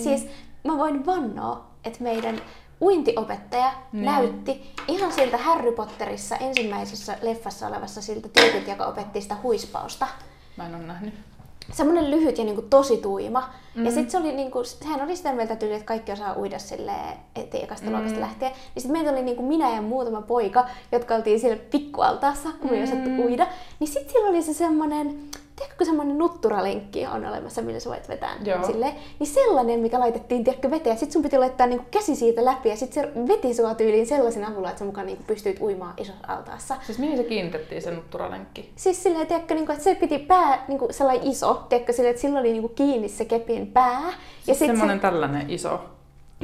Siis mä voin vannoa, että meidän uintiopettaja Niin. näytti ihan siltä Harry Potterissa ensimmäisessä leffassa olevassa siltä tyypit, joka opetti sitä huispausta. Mä en ole nähnyt. Semmoinen lyhyt ja niinku tosi tuima. Mm. Ja sitten se oli niinku, sehän oli sitä mieltä tyyli, että kaikki osaa uida silleen, eti ekasta mm. luokasta lähtien. Niin sitten meitä oli niinku minä ja muutama poika, jotka oltiin siellä pikkualtaassa, kun me ei osattu uida. Niin sitten sillä oli se semmoinen, tiedätkö semmoinen nutturalenkki on olemassa, millä sä voit vetää Joo. silleen. Niin sellainen, mikä laitettiin, tiedätkö, veteen. Sitten sun piti laittaa niinku käsi siitä läpi ja sitten se veti sua tyyliin sellaisen avulla, että sä mukaan niinku pystyit uimaan isossa altaassa. Siis mihin se kiinnitettiin se nutturalenkki? Siis silleen, tiedätkö, niin kuin, että se piti pää niin kuin sellainen iso, tiedätkö, silleen, että sillä oli niin kuin kiinni se kepin pää. Siis sit semmonen tällainen iso.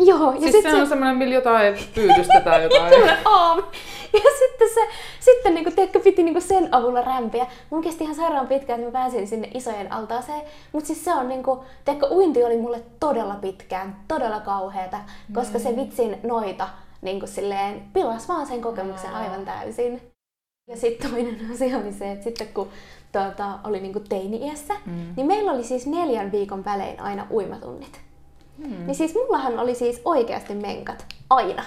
Joo, ja Siis sit se se, on semmoinen, millä jotain pyydystetään jotain. Semmoinen aam. Ja sitten se, sitten niinku, tiedätkö, piti niinku sen avulla rämpiä. Mun kesti ihan sairaan pitkään, että mä pääsin sinne isojen altaaseen. Mutta siis se on niinku, tiedätkö, uinti oli mulle todella pitkään, todella kauheata, koska se vitsin noita niinku silleen pilas vaan sen kokemuksen aivan täysin. Ja sitten toinen asia oli se, että sitten kun tuota, oli niinku teini-iässä, Mm. niin meillä oli siis neljän viikon välein aina uimatunnit. Hmm. Niin siis mullahan oli siis oikeasti menkat aina,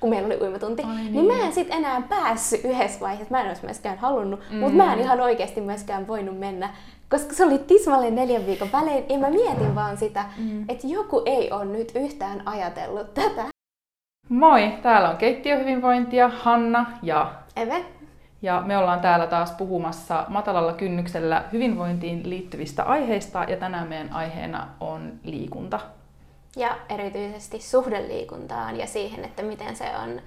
kun meillä oli uimatunti. Ai niin. niin. niin mä en sit enää päässyt yhdessä vaiheessa, mä en olisi myöskään halunnut, mm. mutta mä en ihan oikeasti myöskään voinut mennä, koska se oli tismalleen neljän viikon välein, ja mä mietin vaan sitä, mm. että joku ei ole nyt yhtään ajatellut tätä. Moi, täällä on keittiöhyvinvointia, Hanna ja Eve? ja me ollaan täällä taas puhumassa matalalla kynnyksellä hyvinvointiin liittyvistä aiheista ja tänään meidän aiheena on liikunta. Ja erityisesti suhdeliikuntaan ja siihen, että miten se on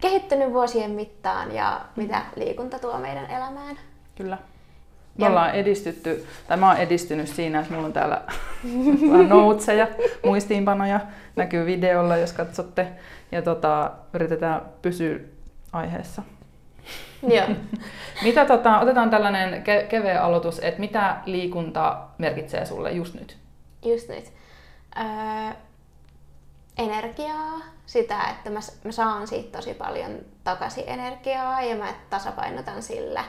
kehittynyt vuosien mittaan ja mitä liikunta tuo meidän elämään. Kyllä. Me ollaan edistytty, tai mä oon edistynyt siinä, että mulla on täällä vähän noutseja, muistiinpanoja, näkyy videolla, jos katsotte. Ja tota, yritetään pysyä aiheessa. Joo. Mitä tota, otetaan tällainen ke- keveä aloitus, että mitä liikunta merkitsee sulle just nyt? Just nyt. Öö, energiaa, sitä, että mä, mä saan siitä tosi paljon takaisin energiaa ja mä tasapainotan sillä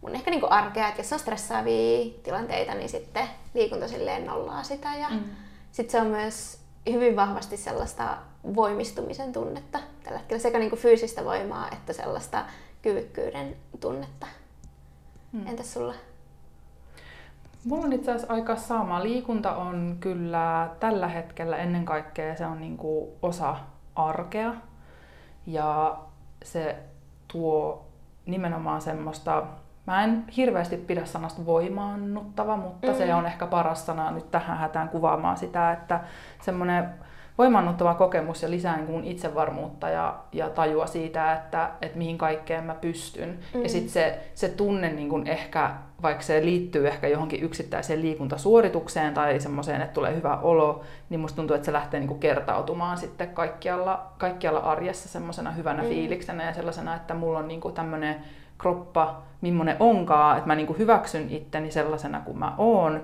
mun ehkä niinku arkea, että jos on stressaavia tilanteita, niin sitten liikunta silleen nollaa sitä ja mm. sitten se on myös hyvin vahvasti sellaista voimistumisen tunnetta tällä hetkellä, sekä niinku fyysistä voimaa että sellaista kyvykkyyden tunnetta. Mm. Entäs sulla? Mulla on itse asiassa aika sama. Liikunta on kyllä tällä hetkellä ennen kaikkea se on niinku osa arkea ja se tuo nimenomaan semmoista, mä en hirveästi pidä sanasta voimaannuttava, mutta mm. se on ehkä paras sana nyt tähän hätään kuvaamaan sitä, että semmoinen voimaannuttava kokemus ja lisää niin kuin itsevarmuutta ja, ja tajua siitä, että, että mihin kaikkeen mä pystyn. Mm. Ja sitten se, se tunne niin kuin ehkä, vaikka se liittyy ehkä johonkin yksittäiseen liikuntasuoritukseen tai semmoiseen, että tulee hyvä olo, niin musta tuntuu, että se lähtee niin kuin kertautumaan sitten kaikkialla, kaikkialla arjessa semmoisena hyvänä mm. fiiliksenä ja sellaisena, että mulla on niin kuin tämmöinen kroppa, millainen onkaan, että mä niin kuin hyväksyn itteni sellaisena kuin mä oon,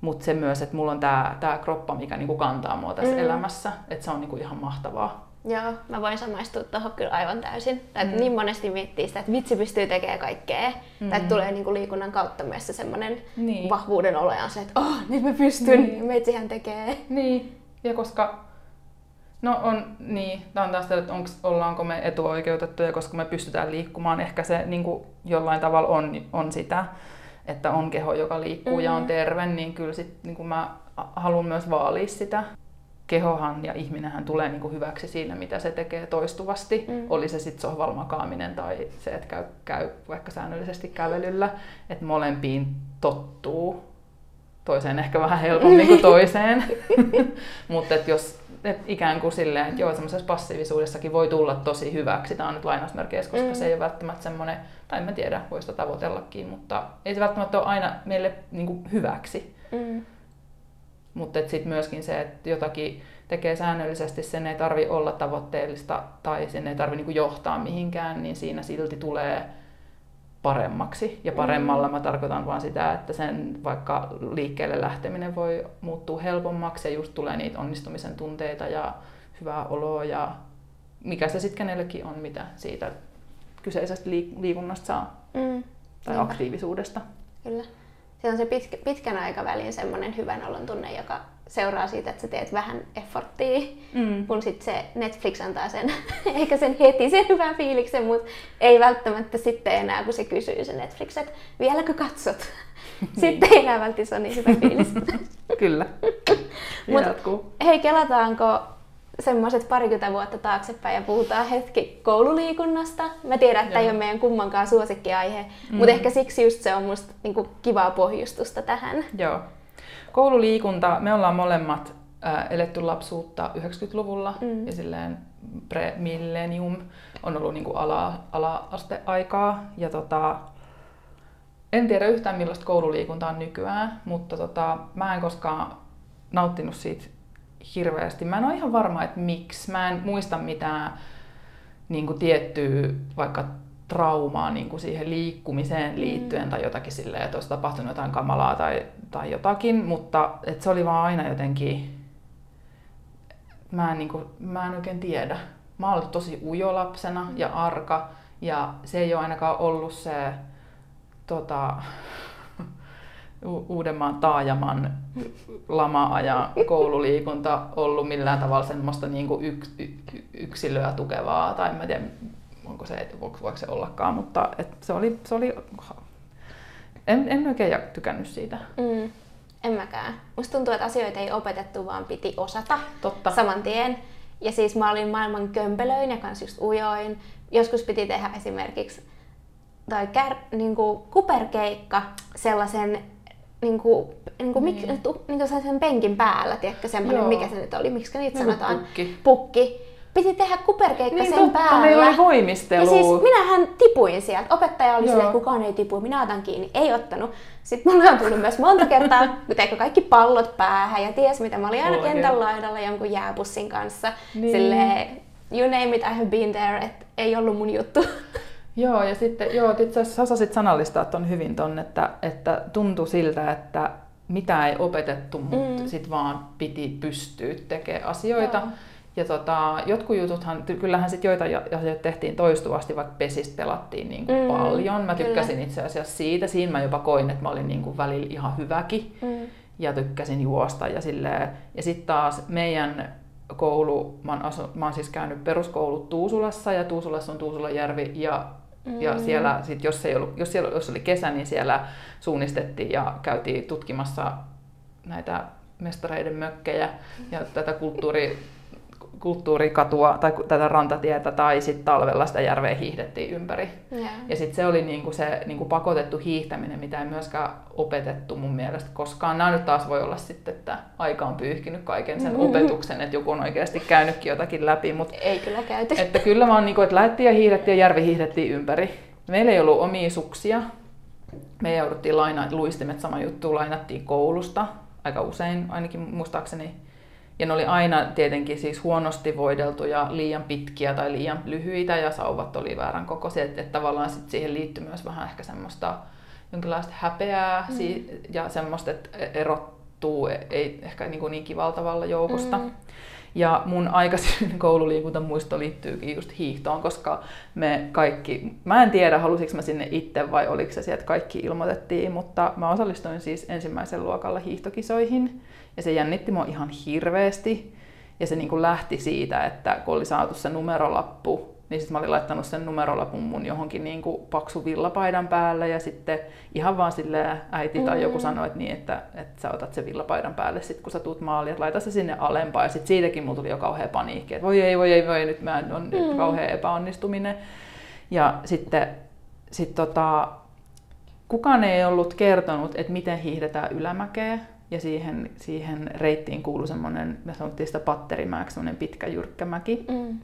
mutta se myös, että mulla on tämä tää kroppa, mikä niinku kantaa mua tässä mm. elämässä, että se on niinku ihan mahtavaa. Joo, mä voin samaistua tuohon kyllä aivan täysin. Tai mm. niin monesti miettii sitä, että vitsi pystyy tekemään kaikkea. Mm. Tai tulee niinku liikunnan kautta myös se semmoinen Niin. vahvuuden olo ja se, että oh, nyt mä pystyn, Niin. meitsihän tekee. Niin, ja koska No on, niin, tämä on taas sitä, että onks, ollaanko me etuoikeutettuja, koska me pystytään liikkumaan. Ehkä se niin kuin jollain tavalla on, on sitä, että on keho, joka liikkuu mm-hmm. ja on terve, niin kyllä sit, niin kuin mä haluan myös vaalia sitä. Kehohan ja ihminenhän tulee niin kuin hyväksi siinä, mitä se tekee toistuvasti. Mm. Oli se sitten sohvalla makaaminen tai se, että käy, käy vaikka säännöllisesti kävelyllä. Että molempiin tottuu. Toiseen ehkä vähän helpommin kuin toiseen. Mutta jos et ikään kuin silleen, että joo, semmoisessa passiivisuudessakin voi tulla tosi hyväksi. Tämä on nyt lainausmerkeissä, koska mm. se ei ole välttämättä semmoinen, tai en mä tiedä, voi sitä tavoitellakin, mutta ei se välttämättä ole aina meille niin kuin hyväksi. Mm. Mutta sitten myöskin se, että jotakin tekee säännöllisesti, sen ei tarvi olla tavoitteellista tai sen ei tarvi niinku johtaa mihinkään, niin siinä silti tulee paremmaksi. Ja paremmalla mä tarkoitan vaan sitä, että sen vaikka liikkeelle lähteminen voi muuttua helpommaksi ja just tulee niitä onnistumisen tunteita ja hyvää oloa ja mikä se sitten kenellekin on, mitä siitä kyseisestä liik- liikunnasta saa Mm. tai aktiivisuudesta. Kyllä. Se on se pitkä, pitkän aikavälin semmoinen hyvän olon tunne, joka seuraa siitä, että sä teet vähän efforttia, Mm. kun sitten se Netflix antaa sen, ehkä sen heti sen hyvän fiiliksen, mutta ei välttämättä sitten enää, kun se kysyy se Netflix, että vieläkö katsot? Sitten ei enää välttämättä ole niin hyvä fiilis. Kyllä. Mut- Jatkuu. Hei, kelataanko semmoiset parikymmentä vuotta taaksepäin ja puhutaan hetki koululiikunnasta. Mä tiedän, että tämä ei Joo. ole meidän kummankaan suosikkiaihe, mm. Mutta ehkä siksi just se on musta niinku, kivaa pohjustusta tähän. Joo. Koululiikunta, me ollaan molemmat ää, eletty lapsuutta 90-luvulla Mm. ja silleen pre-millennium on ollut niinku ala, ala-asteaikaa. Ja tota, en tiedä yhtään millaista koululiikunta on nykyään, mutta tota, mä en koskaan nauttinut siitä hirveästi. Mä en ole ihan varma, että miksi. Mä en muista mitään niin kuin tiettyä vaikka traumaa niin kuin siihen liikkumiseen liittyen Mm. tai jotakin silleen, että olisi tapahtunut jotain kamalaa tai, tai jotakin, mutta että se oli vaan aina jotenkin, mä en, niin kuin, mä en oikein tiedä. Mä oon ollut tosi ujo lapsena ja arka ja se ei ole ainakaan ollut se tota, Uudenmaan taajaman lama-ajan koululiikunta ollut millään tavalla semmoista niin kuin yks, y, yksilöä tukevaa, tai en mä tiedä, onko se, voiko, voiko se ollakaan, mutta et se oli, se oli en, en oikein ja- tykännyt siitä. Mm. En mäkään. Musta tuntuu, että asioita ei opetettu, vaan piti osata Totta. saman tien. Ja siis mä olin maailman kömpelöin ja kans just ujoin. Joskus piti tehdä esimerkiksi tai kär, niinku, kuperkeikka sellaisen niinku, niinku, mik, Niin. tu, niinku sellaisen penkin päällä, tiedätkö, semmoinen, Joo. mikä se nyt oli, miksi niitä Joku sanotaan? pukki. Pukki. Piti tehdä kuperkeikka Niin sen totta, päällä. meillä oli voimistelu. Ja siis minähän tipuin sieltä. Opettaja oli Joo. silleen, kukaan ei tipu, minä otan kiinni. Ei ottanut. Sitten mulle on tullut myös monta kertaa, kun teikö kaikki pallot päähän ja ties mitä. Mä olin aina Oikein. kentän laidalla jonkun jääpussin kanssa. Niin. Silleen, you name it, I have been there. Et ei ollut mun juttu. Joo, ja sitten joo, itse asiassa osasit sanallistaa ton hyvin ton, että, että tuntui siltä, että mitä ei opetettu, mutta Mm. sit vaan piti pystyä tekemään asioita. Joo. Ja tota, jotkut jututhan, kyllähän sit joita asioita tehtiin toistuvasti, vaikka pesistä pelattiin niin kuin Mm, paljon. Mä kyllä. tykkäsin itse asiassa siitä. Siinä mä jopa koin, että mä olin niin kuin välillä ihan hyväkin Mm. ja tykkäsin juosta ja silleen. Ja sitten taas meidän koulu, mä oon, asu, mä oon siis käynyt peruskoulut Tuusulassa ja Tuusulassa on Tuusulajärvi ja, mm. ja siellä sit, jos, ei ollut, jos, siellä, jos oli kesä, niin siellä suunnistettiin ja käytiin tutkimassa näitä mestareiden mökkejä ja tätä kulttuuri, kulttuurikatua tai tätä rantatietä tai sitten talvella sitä järveä hiihdettiin ympäri. Yeah. Ja sitten se oli niinku se niinku pakotettu hiihtäminen, mitä ei myöskään opetettu mun mielestä koskaan. Nämä nyt taas voi olla sitten, että aika on pyyhkinyt kaiken sen opetuksen, että joku on oikeasti käynytkin jotakin läpi. Mutta Ei kyllä käyty. että kyllä vaan niinku, että lähdettiin ja hiihdettiin ja järvi hiihdettiin ympäri. Meillä ei ollut omia suksia. Me jouduttiin lainaa, luistimet sama juttu, lainattiin koulusta aika usein, ainakin muistaakseni. Ja ne oli aina tietenkin siis huonosti voideltuja, liian pitkiä tai liian lyhyitä ja sauvat oli väärän kokoisia. Että, että tavallaan sit siihen liittyi myös vähän ehkä semmoista jonkinlaista häpeää mm. ja semmoista, että erottuu ei ehkä niin, kuin niin kivalla tavalla joukosta. Mm. Ja mun aikaisin koululiikuntamuisto liittyykin just hiihtoon, koska me kaikki, mä en tiedä halusinko mä sinne itse vai oliko se sieltä kaikki ilmoitettiin, mutta mä osallistuin siis ensimmäisen luokalla hiihtokisoihin ja se jännitti mua ihan hirveästi. Ja se niin kuin lähti siitä, että kun oli saatu se numerolappu, niin sitten mä olin laittanut sen numerolapun mun johonkin niin kuin paksu villapaidan päälle ja sitten ihan vaan sille äiti tai joku Mm. sanoi, että, niin, että, että sä otat sen villapaidan päälle sit kun sä tuut maaliin, että laita se sinne alempaan ja sitten siitäkin mulla tuli jo kauhea paniikki, että voi ei, voi ei, voi ei, nyt mä on Mm. kauhea epäonnistuminen. Ja sitten sit tota, kukaan ei ollut kertonut, että miten hiihdetään ylämäkeä. Ja siihen, siihen reittiin kuului semmoinen, me sanottiin sitä patterimäeksi, semmoinen pitkä jyrkkä mäki. Mm.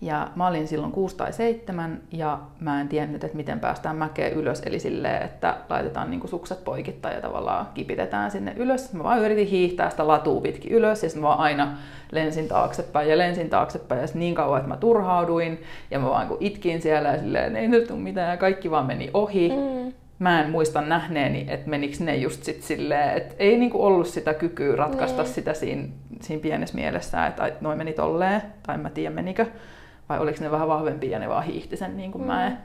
Ja mä olin silloin 6 tai 7 ja mä en tiennyt, että miten päästään mäkeen ylös. Eli silleen, että laitetaan niinku sukset poikittain ja tavallaan kipitetään sinne ylös. Mä vaan yritin hiihtää sitä latua pitkin ylös ja sitten mä vaan aina lensin taaksepäin ja lensin taaksepäin. Ja niin kauan, että mä turhauduin ja mä vaan kun itkin siellä ja silleen, ei nyt tule mitään ja kaikki vaan meni ohi. Mm. Mä en muista nähneeni, että menikö ne just sit silleen, että ei niinku ollut sitä kykyä ratkaista Niin. sitä siinä, siinä pienessä mielessä, että noin meni tolleen, tai en mä tiedä menikö, vai oliko ne vähän vahvempia ja ne vaan hiihti sen niin kuin Mm. mäen.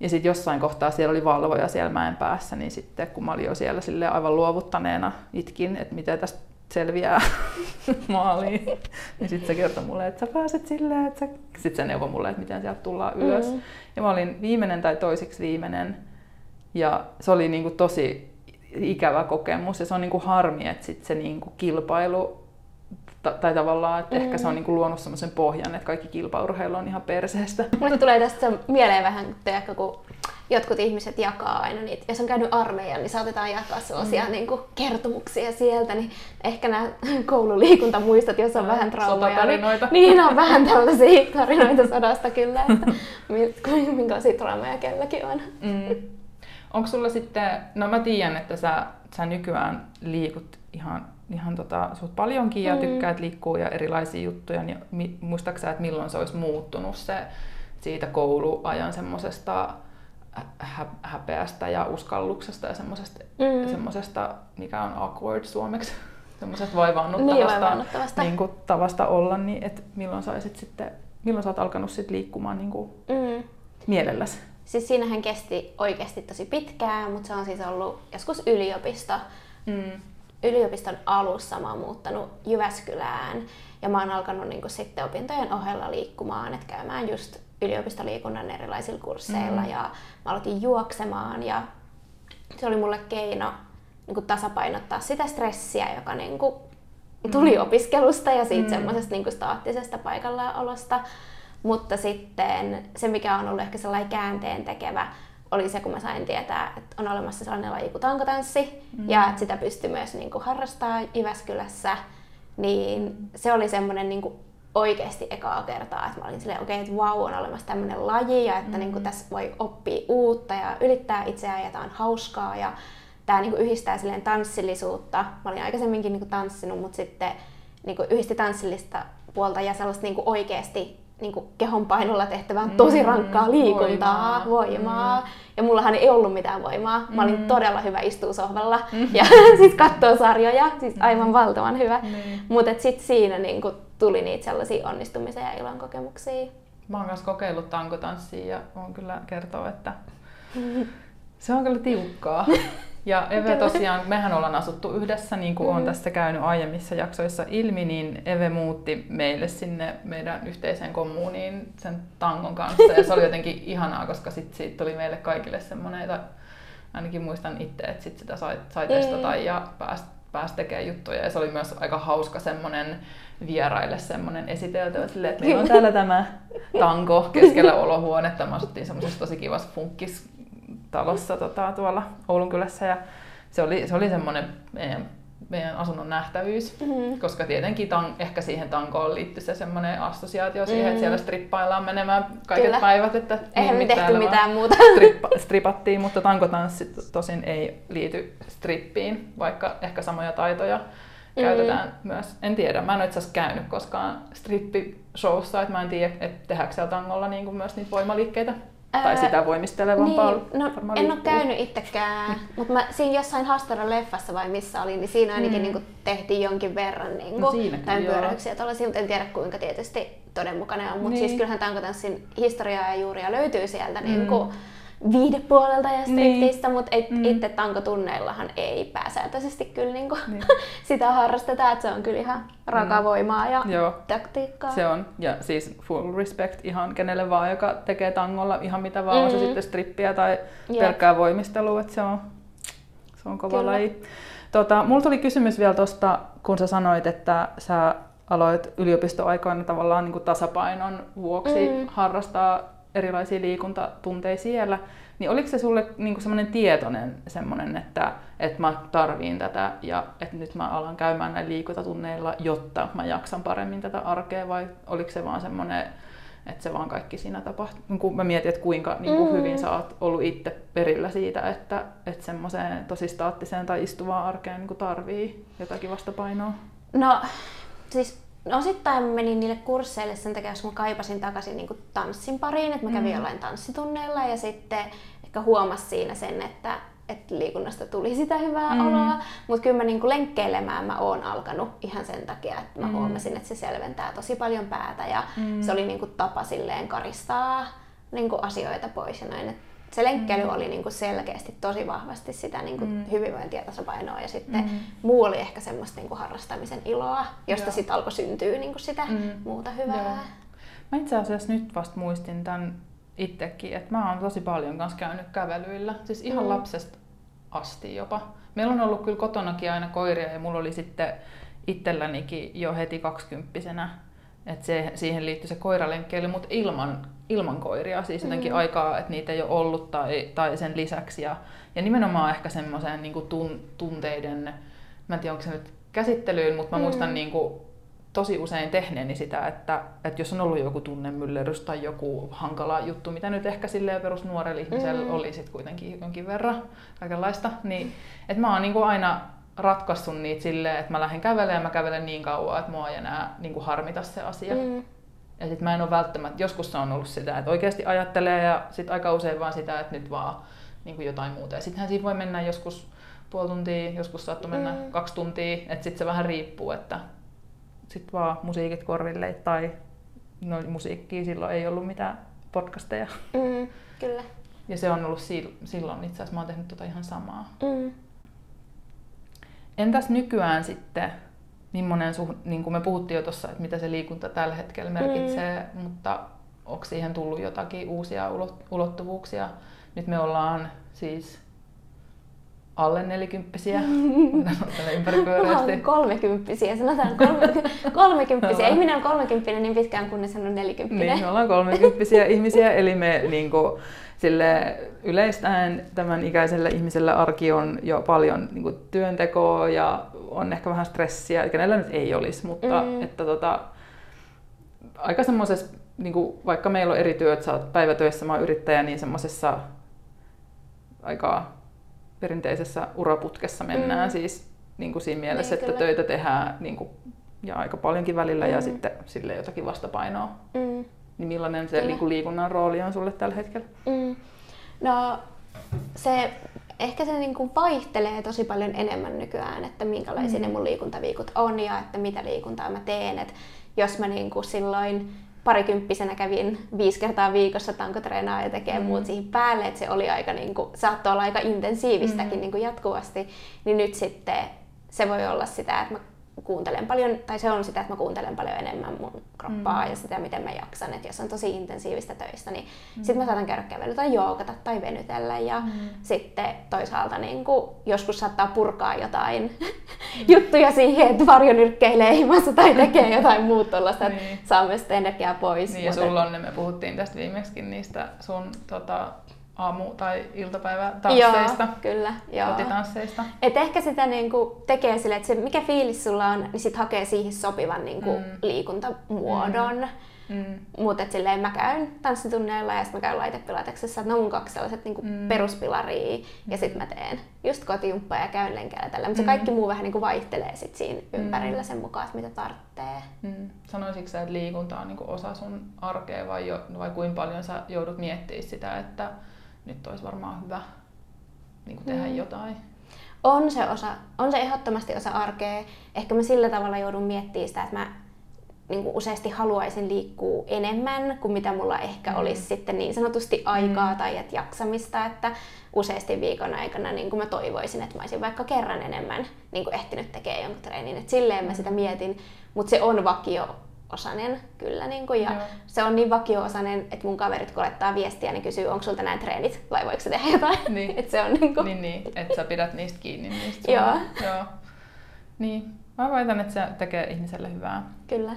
Ja sitten jossain kohtaa siellä oli valvoja siellä mäen päässä, niin sitten kun mä olin jo siellä silleen aivan luovuttaneena itkin, että miten tästä selviää maaliin. Ja sitten se kertoi mulle, että sä pääset silleen, että sä... Sitten se neuvoi mulle, että miten sieltä tullaan ylös. Mm. Ja mä olin viimeinen tai toisiksi viimeinen. Ja se oli niinku tosi ikävä kokemus ja se on niinku harmi, että sit se niinku kilpailu tai tavallaan, että mm. ehkä se on niinku luonut semmoisen pohjan, että kaikki kilpaurheilu on ihan perseestä. Mulle tulee tästä mieleen vähän, että kun jotkut ihmiset jakaa aina niitä, jos on käynyt armeijan, niin saatetaan jakaa sellaisia mm. niin kuin kertomuksia sieltä, niin ehkä nämä koululiikuntamuistot, jos on ja, vähän traumaa. Niin, niin, on vähän tällaisia tarinoita sodasta kyllä, että minkälaisia traumaja kelläkin on. Mm. Onko sulla sitten, no mä tiedän, että sä, sä nykyään liikut ihan, ihan tota, suht paljonkin ja mm. tykkäät liikkua ja erilaisia juttuja, niin muistaaksä, että milloin se olisi muuttunut se siitä kouluajan semmoisesta hä- häpeästä ja uskalluksesta ja semmoisesta, mm. semmoisesta mikä on awkward suomeksi, semmoisesta vaivaannuttavasta, niin, vaivaannuttavasta. Niin kuin, tavasta olla, niin että milloin saisit sitten, milloin sä oot alkanut sit liikkumaan niin kuin mm. mielelläsi? Siis siinähän kesti oikeasti tosi pitkään, mutta se on siis ollut joskus yliopisto. Mm. Yliopiston alussa mä oon muuttanut Jyväskylään ja mä oon alkanut niin sitten opintojen ohella liikkumaan, että käymään just yliopistoliikunnan erilaisilla kursseilla mm. ja mä aloitin juoksemaan ja se oli mulle keino niin kuin tasapainottaa sitä stressiä, joka niin kuin tuli mm. opiskelusta ja siitä mm. semmoisesta niin staattisesta paikallaolosta. Mutta sitten se, mikä on ollut ehkä sellainen käänteen tekevä, oli se, kun mä sain tietää, että on olemassa sellainen laji kuin tankotanssi mm. ja että sitä pystyy myös niin kuin harrastamaan Jyväskylässä. Niin se oli semmoinen niin kuin oikeasti ekaa kertaa, että mä olin silleen, okei, okay, että vau, wow, on olemassa tämmöinen laji ja että mm. niin kuin, tässä voi oppia uutta ja ylittää itseään ja tämä on hauskaa ja tämä niin kuin, yhdistää silleen tanssillisuutta. Mä olin aikaisemminkin niin kuin, tanssinut, mutta sitten niin kuin, yhdisti tanssillista puolta ja sellaista niin kuin, oikeasti niin kuin kehonpainolla tehtävää tosi mm, rankkaa liikuntaa, voimaa. voimaa. Mm. Ja mullahan ei ollut mitään voimaa. Mä olin mm. todella hyvä istua sohvalla mm. ja siis katsoo sarjoja, siis aivan mm. valtavan hyvä. Mm. Mutta sitten siinä niin kuin, tuli niitä sellaisia onnistumisia ja ilon kokemuksia. Mä oon myös kokeillut tankotanssia ja voin kyllä kertoa, että se on kyllä tiukkaa. Ja Eve tosiaan, mehän ollaan asuttu yhdessä, niin kuin mm. on tässä käynyt aiemmissa jaksoissa ilmi, niin Eve muutti meille sinne meidän yhteiseen kommuuniin sen tangon kanssa. Ja se oli jotenkin ihanaa, koska sit siitä tuli meille kaikille semmoinen, ainakin muistan itse, että sit sitä sai, sai testata ja pääsi pääs tekemään juttuja. Ja se oli myös aika hauska semmoinen vieraille semmoinen esitelty, että meillä on täällä tämä tanko keskellä olohuonetta. Me asuttiin semmoisessa tosi kivassa funkkis talossa tota, tuolla Oulunkylässä ja se oli, se oli semmoinen meidän, meidän asunnon nähtävyys, mm-hmm. koska tietenkin tan, ehkä siihen tankoon liittyy se semmoinen assosiaatio siihen, mm-hmm. että siellä strippaillaan menemään kaiket Kyllä. päivät. Että Eihän me tehty mitään muuta. Strippa, stripattiin, mutta tankotanssi tosin ei liity strippiin, vaikka ehkä samoja taitoja mm. käytetään myös. En tiedä, mä en ole itse asiassa käynyt koskaan strippi-showssa, että mä en tiedä, että tehdäänkö siellä tangolla niin kuin myös niitä voimaliikkeitä. Tai sitä voimistelevampaa niin, no, En ole käynyt itsekään, mutta mä siinä jossain Hastara leffassa vai missä olin, niin siinä ainakin mm. niin kuin, tehtiin jonkin verran niin kuin, no tai pyöräyksiä tuollaisia, mutta en tiedä kuinka tietysti todenmukainen on. Mutta siis niin. siis kyllähän tankotanssin historiaa ja juuria löytyy sieltä mm. niin kuin, viidepuolelta ja striptistä, niin. mutta mm. itse tankotunneillahan ei pääsääntöisesti kyllä niinku niin. sitä harrasteta, että se on kyllä ihan rakavoimaa mm. ja Joo. taktiikkaa. Se on, ja siis full respect ihan kenelle vaan, joka tekee tangolla ihan mitä vaan, mm. on se mm. sitten strippiä tai yep. pelkkää voimistelua, että se on, se on kova kyllä. laji. Tota, mulla tuli kysymys vielä tuosta, kun sä sanoit, että sä aloit yliopistoaikoina tavallaan niin kuin tasapainon vuoksi mm. harrastaa erilaisia liikuntatunteja siellä, niin oliko se sulle niin semmoinen tietoinen semmoinen, että, että mä tarviin tätä ja että nyt mä alan käymään näillä liikuntatunneilla, jotta mä jaksan paremmin tätä arkea vai oliko se vaan semmoinen, että se vaan kaikki siinä tapahtuu. Niin kun mä mietin, että kuinka niin kuin mm. hyvin sä oot ollut itse perillä siitä, että, että semmoiseen tosi staattiseen tai istuvaan arkeen niin tarvii jotakin vastapainoa. No siis osittain mä menin niille kursseille sen takia, jos mä kaipasin takaisin niin tanssin pariin, että mä kävin mm. jollain tanssitunneilla ja sitten ehkä huomasin siinä sen, että, että liikunnasta tuli sitä hyvää mm. oloa, mutta kyllä mä niin lenkkeilemään mä oon alkanut ihan sen takia, että mä mm. huomasin, että se selventää tosi paljon päätä ja mm. se oli niin tapa silleen karistaa niin asioita pois ja näin. Se lenkkeily mm. oli niinku selkeästi tosi vahvasti sitä niinku mm. hyvinvointia ja tasapainoa ja sitten mm. muu oli ehkä semmoista niinku harrastamisen iloa, josta sitten alkoi syntyä niinku sitä mm. muuta hyvää. Joo. Mä itse asiassa nyt vasta muistin tämän itsekin, että mä oon tosi paljon kanssa käynyt kävelyillä, siis ihan mm. lapsesta asti jopa. Meillä on ollut kyllä kotonakin aina koiria ja mulla oli sitten itsellänikin jo heti kaksikymppisenä että se, siihen liittyy se koiralenkkeily, mutta ilman, ilman koiria, siis jotenkin mm. aikaa, että niitä ei ole ollut tai, tai sen lisäksi. Ja, ja nimenomaan ehkä semmoiseen niin tun, tunteiden, mä en tiedä onko se nyt käsittelyyn, mutta mä mm. muistan niin kuin, tosi usein tehneeni sitä, että, että jos on ollut joku tunnemyllerys tai joku hankala juttu, mitä nyt ehkä silleen perusnuorella ihmisellä mm. oli sit kuitenkin jonkin verran kaikenlaista, niin että mä oon niin kuin aina ratkaissut niitä silleen, että mä lähden kävelemään ja mä kävelen niin kauan, että mua ei enää niin kuin harmita se asia. Mm. Ja sit mä en ole välttämättä, joskus se on ollut sitä, että oikeasti ajattelee ja sit aika usein vaan sitä, että nyt vaan niin kuin jotain muuta. Ja sittenhän siinä voi mennä joskus puoli tuntia, joskus saattoi mennä mm. kaksi tuntia, että sitten se vähän riippuu, että sitten vaan musiikit korville tai no musiikkia silloin ei ollut mitään podcasteja. Mm, kyllä. Ja se on ollut silloin itse asiassa, mä oon tehnyt tota ihan samaa. Mm. Entäs nykyään sitten, millainen suh, niin kuin me puhuttiin jo tuossa, että mitä se liikunta tällä hetkellä merkitsee, mm. mutta onko siihen tullut jotakin uusia ulottuvuuksia? Nyt me ollaan siis alle nelikymppisiä, ympäripyöreästi. kolmekymppisiä, sanotaan kolmekymppisiä. Ihminen on kolmekymppinen niin pitkään, kunnes hän on nelikymppinen. Niin, me ollaan kolmekymppisiä ihmisiä, eli me niin kuin, sille yleistäen tämän ikäiselle ihmiselle arki on jo paljon niin kuin, työntekoa ja on ehkä vähän stressiä, kenellä nyt ei olisi, mutta mm. että tota, aika semmoisessa, niin kuin, vaikka meillä on eri työt, sä oot päivätöissä, mä oon yrittäjä, niin semmoisessa aika perinteisessä uraputkessa mennään mm. siis niin kuin siinä mielessä, niin, että kyllä. töitä tehdään niin kuin, ja aika paljonkin välillä mm. ja sitten sille jotakin vastapainoa. Mm. Niin millainen se niin kuin liikunnan rooli on sulle tällä hetkellä? Mm. No se ehkä se niin kuin vaihtelee tosi paljon enemmän nykyään, että minkälaisia mm. ne mun liikuntaviikot on ja että mitä liikuntaa mä teen. Et jos mä niin kuin silloin parikymppisenä kävin viisi kertaa viikossa tankotreenaa ja tekee mm. muut siihen päälle, että se oli aika, niin kuin, saattoi olla aika intensiivistäkin mm. niin kuin jatkuvasti, niin nyt sitten se voi olla sitä, että mä kuuntelen paljon, tai se on sitä, että mä kuuntelen paljon enemmän mun kroppaa mm. ja sitä, miten mä jaksan. Että jos on tosi intensiivistä töistä, niin mm. sitten mä saatan käydä kävelyä tai joogata tai venytellä. Ja mm. sitten toisaalta niin kuin, joskus saattaa purkaa jotain mm. juttuja siihen, että varjo nyrkkeilee himassa tai tekee jotain muuta tuollaista, että niin. saa myös energiaa pois. Niin, ja sulla on, me puhuttiin tästä viimeksikin niistä sun tota, aamu- tai iltapäivätansseista, joo, kyllä, joo. kotitansseista. Et ehkä sitä niinku tekee sille, että se mikä fiilis sulla on, niin sit hakee siihen sopivan niinku mm. liikuntamuodon. Mm. Mm. Mutta silleen mä käyn tanssitunneilla ja sitten mä käyn laitepilateksessa, että ne on mun kaksi sellaiset niinku mm. peruspilaria ja sitten mä teen just kotijumppaa ja käyn lenkeillä tällä. Mutta mm. se kaikki muu vähän niinku vaihtelee sit siinä mm. ympärillä sen mukaan, että mitä tarvitsee. Mm. Sanoisitko sä, että liikunta on niinku osa sun arkea vai, jo, vai kuinka paljon sä joudut miettimään sitä, että nyt olisi varmaan hyvä niin kuin tehdä mm. jotain. On se, osa, on se ehdottomasti osa arkea. Ehkä mä sillä tavalla joudun miettimään sitä, että mä niin kuin useasti haluaisin liikkua enemmän kuin mitä mulla ehkä mm. olisi sitten niin sanotusti aikaa mm. tai et jaksamista, että useasti viikon aikana niin kuin mä toivoisin, että mä olisin vaikka kerran enemmän niin kuin ehtinyt tekemään jonkun treenin. Et silleen mä sitä mietin, mutta se on vakio osanen kyllä. Niin kuin, ja Joo. se on niin vakio-osanen, että mun kaverit kun laittaa viestiä, niin kysyy, onko sulta näin treenit vai voiko se tehdä jotain. Niin. Et se on niin, kuin... niin, niin, että sä pidät niistä kiinni. Niistä Joo. Joo. Niin. Mä väitän, että se tekee ihmiselle hyvää. Kyllä.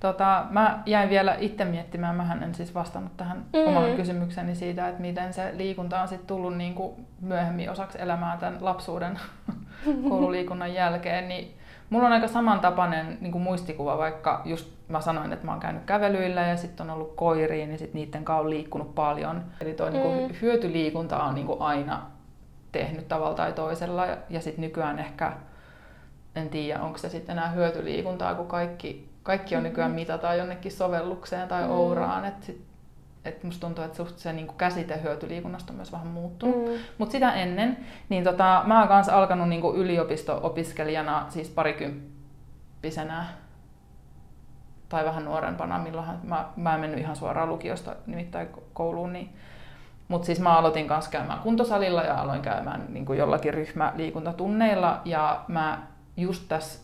Tota, mä jäin vielä itse miettimään, mä en siis vastannut tähän mm-hmm. omaan kysymykseni siitä, että miten se liikunta on sitten tullut niin kuin myöhemmin osaksi elämää tämän lapsuuden koululiikunnan jälkeen, niin Mulla on aika samantapainen niin kuin muistikuva, vaikka just mä sanoin, että mä oon käynyt kävelyillä ja sitten on ollut koiriin, niin sit niiden kanssa on liikkunut paljon. Eli toi niinku mm. niin kuin, hyötyliikunta on niin kuin aina tehnyt tavalla tai toisella ja sitten nykyään ehkä, en tiedä onko se sitten enää hyötyliikuntaa, kun kaikki, kaikki on nykyään mm-hmm. mitataan jonnekin sovellukseen tai mm. ouraan, että sit että musta tuntuu, että suht se niin käsite hyötyliikunnasta on myös vähän muuttunut. Mm. Mutta sitä ennen, niin tota, mä oon kanssa alkanut niin yliopisto-opiskelijana, siis parikymppisenä tai vähän nuorempana, milloin mä, mä en mennyt ihan suoraan lukiosta nimittäin kouluun, niin Mutta siis mä aloitin kanssa käymään kuntosalilla ja aloin käymään niin kuin jollakin ryhmäliikuntatunneilla. Ja mä just tässä,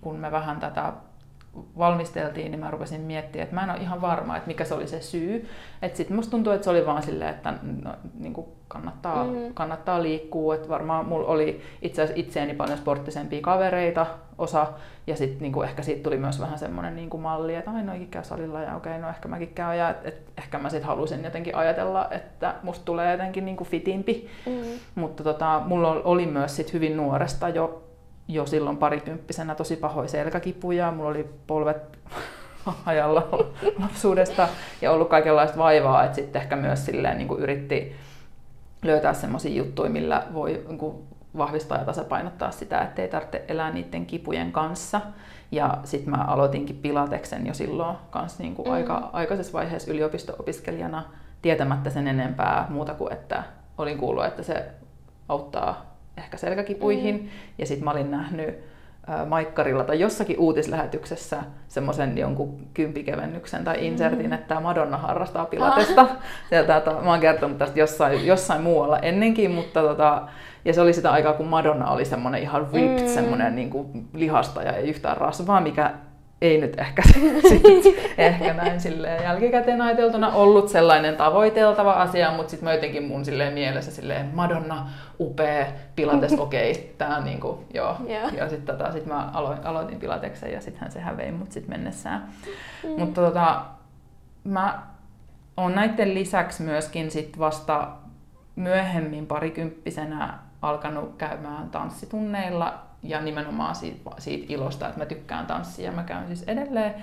kun me vähän tätä valmisteltiin, niin mä rupesin miettimään, että mä en ole ihan varma, että mikä se oli se syy. Että sitten musta tuntuu, että se oli vaan silleen, että no, niin kuin kannattaa, mm. kannattaa liikkua. Että varmaan mulla oli itse asiassa itseeni paljon sporttisempia kavereita osa, ja sitten niin ehkä siitä tuli myös vähän semmoinen niin kuin malli, että aina no, käy salilla ja okei, no ehkä mäkin käyn. Ja et, et, ehkä mä sitten halusin jotenkin ajatella, että musta tulee jotenkin niin kuin fitimpi. Mm. Mutta tota, mulla oli myös sit hyvin nuoresta jo jo silloin parikymppisenä tosi pahoja selkäkipuja, mulla oli polvet ajalla lapsuudesta ja ollut kaikenlaista vaivaa, että sitten ehkä myös silleen niin kuin yritti löytää semmoisia juttuja, millä voi niin kuin vahvistaa ja tasapainottaa sitä, ettei tarvitse elää niiden kipujen kanssa. Ja sitten mä aloitinkin Pilateksen jo silloin kanssa niin kuin mm. aika aikaisessa vaiheessa yliopisto-opiskelijana tietämättä sen enempää muuta kuin, että olin kuullut, että se auttaa ehkä selkäkipuihin. Mm. Ja sitten mä olin nähnyt Maikkarilla tai jossakin uutislähetyksessä semmoisen jonkun kympikevennyksen tai insertin, mm. että Madonna harrastaa pilatesta. Ah. Ja tätä, mä oon kertonut tästä jossain, jossain muualla ennenkin, mutta tota, ja se oli sitä aikaa, kun Madonna oli semmoinen ihan ripped, mm. semmoinen niin kuin lihasta ja ei yhtään rasvaa, mikä ei nyt ehkä, ehkä näin silleen jälkikäteen ajateltuna ollut sellainen tavoiteltava asia, mutta sitten mä jotenkin mun silleen mielessä silleen Madonna, upea, pilates, okei, okay, tää on niinku, joo. Yeah. Ja sitten tota, sit mä aloin, aloitin pilateksen ja sittenhän se hävei mut sit mennessään. Mm. Mutta tota, mä oon näiden lisäksi myöskin sit vasta myöhemmin parikymppisenä alkanut käymään tanssitunneilla ja nimenomaan siitä, siitä ilosta, että mä tykkään tanssia ja mä käyn siis edelleen.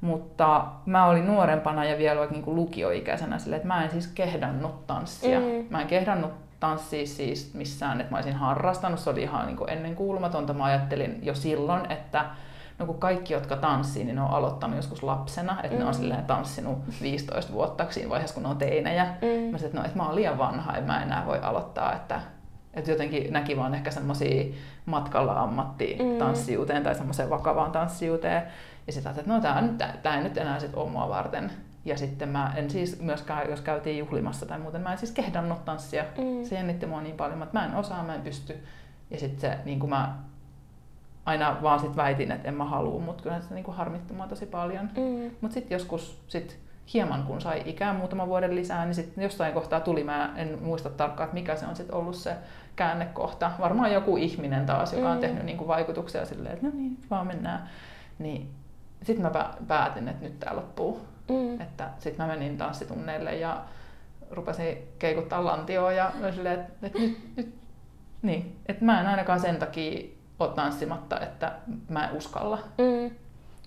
Mutta mä olin nuorempana ja vielä vaikka niin lukioikäisenä silleen, että mä en siis kehdannut tanssia. Mm. Mä en kehdannut tanssia siis missään, että mä olisin harrastanut. Se oli ihan niin ennen kuulumatonta. Mä ajattelin jo silloin, että no kun kaikki, jotka tanssii, niin ne on aloittanut joskus lapsena, että mm. ne on mm. silleen tanssinut 15 vuotta siinä vaiheessa, kun ne on teinejä. Mm. Mä sanoin, että no, että mä oon liian vanha, että mä enää voi aloittaa, että että jotenkin näki vaan ehkä semmoisia matkalla ammattitanssijuuteen mm. tai semmoiseen vakavaan tanssijuuteen. Ja sitten että no tämä, nyt, tämä ei nyt enää sit ole mua varten. Ja sitten mä en siis myöskään, jos käytiin juhlimassa tai muuten, mä en siis kehdannut tanssia. Mm. Se jännitti mua niin paljon, että mä en osaa, mä en pysty. Ja sitten se, niin kuin mä aina vaan sit väitin, että en mä halua, mutta kyllä se niin kuin harmitti mua tosi paljon. Mm. Mutta sitten joskus sit hieman kun sai ikää muutaman vuoden lisää, niin sitten jossain kohtaa tuli, mä en muista tarkkaan, että mikä se on sitten ollut se käännekohta. Varmaan joku ihminen taas, joka on mm. tehnyt niin kuin vaikutuksia silleen, että no niin, vaan mennään. Niin sitten mä päätin, että nyt tämä loppuu. Mm. Että sitten mä menin tanssitunneille ja rupesin keikuttaa lantioa ja silleen, että, että nyt, nyt niin, että mä en ainakaan sen takia ole tanssimatta, että mä en uskalla. Mm.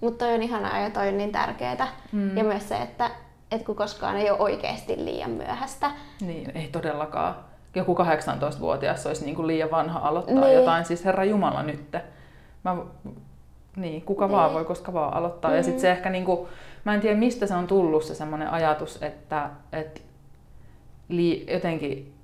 Mutta toi on ihanaa ja toi on niin tärkeää. Mm. Ja myös se, että, että kun koskaan ei ole oikeasti liian myöhäistä. Niin, ei todellakaan. Joku 18-vuotias olisi niin kuin liian vanha aloittaa niin. jotain. Siis Herra Jumala nyt. Mä, niin, kuka niin. vaan voi koska vaan aloittaa. Mm. Ja sitten se ehkä, niin kuin, mä en tiedä mistä se on tullut se semmoinen ajatus, että, että li, jotenkin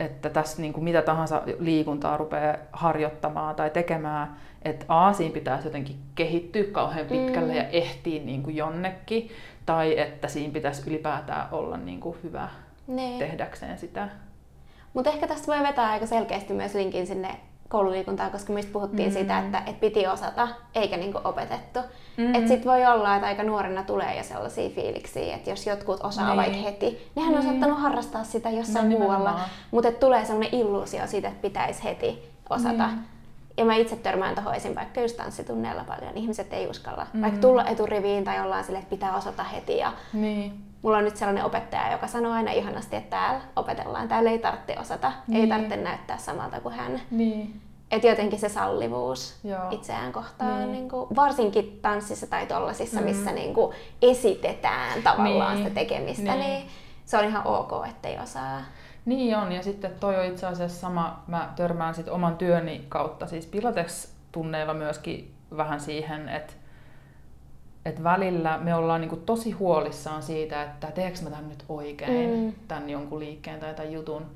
että tässä niin kuin mitä tahansa liikuntaa rupeaa harjoittamaan tai tekemään, että A, siinä pitäisi jotenkin kehittyä kauhean pitkälle mm. ja ehtiä niin kuin jonnekin, tai että siinä pitäisi ylipäätään olla niin kuin hyvä ne. tehdäkseen sitä. Mutta ehkä tästä voi vetää aika selkeästi myös linkin sinne koululiikuntaa, koska mistä puhuttiin mm. siitä, että, että piti osata eikä niinku opetettu. Mm. Että sit voi olla, että aika nuorena tulee jo sellaisia fiiliksiä, että jos jotkut osaa niin. vaikka heti, nehän mm. on saattanut harrastaa sitä jossain no, muualla, mutta tulee sellainen illuusio siitä, että pitäisi heti osata. Mm. Ja mä itse törmään tuohon esim. vaikka just tanssitunneilla paljon. Ihmiset ei uskalla mm. vaikka tulla eturiviin tai ollaan sille, että pitää osata heti. Ja niin. Mulla on nyt sellainen opettaja, joka sanoo aina ihanasti, että täällä opetellaan. Täällä ei tarvitse osata, niin. ei tarvitse näyttää samalta kuin hän. Niin. Et jotenkin se sallivuus Joo. itseään kohtaan, niin. Niin kuin, varsinkin tanssissa tai tollasissa, mm. missä niin kuin esitetään tavallaan niin. sitä tekemistä, niin. niin se on ihan ok, ettei osaa. Niin on, ja sitten toi on itse asiassa sama, mä törmään sit oman työni kautta, siis Pilates-tunneilla myöskin vähän siihen, että et välillä me ollaan niinku tosi huolissaan siitä, että teekö mä tämän nyt oikein, mm. tämän jonkun liikkeen tai tämän jutun,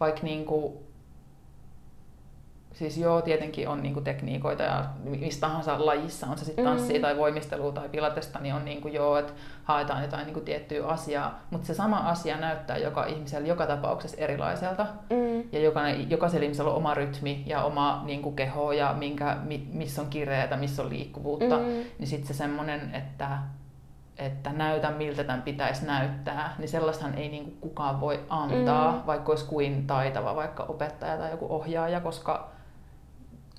vaikka niinku siis joo, tietenkin on niinku tekniikoita ja mistä tahansa lajissa, on se sitten tanssia mm. tai voimistelua tai pilatesta, niin on niinku joo, että haetaan jotain niinku tiettyä asiaa, mutta se sama asia näyttää joka ihmisellä joka tapauksessa erilaiselta. Mm. Ja jokainen, jokaisella ihmisellä on oma rytmi ja oma niinku keho ja minkä, missä on kireetä, missä on liikkuvuutta. Mm. Niin sitten se semmoinen, että että näytä miltä tämän pitäisi näyttää, niin sellaistahan ei niin kuin kukaan voi antaa, mm. vaikka olisi kuin taitava vaikka opettaja tai joku ohjaaja, koska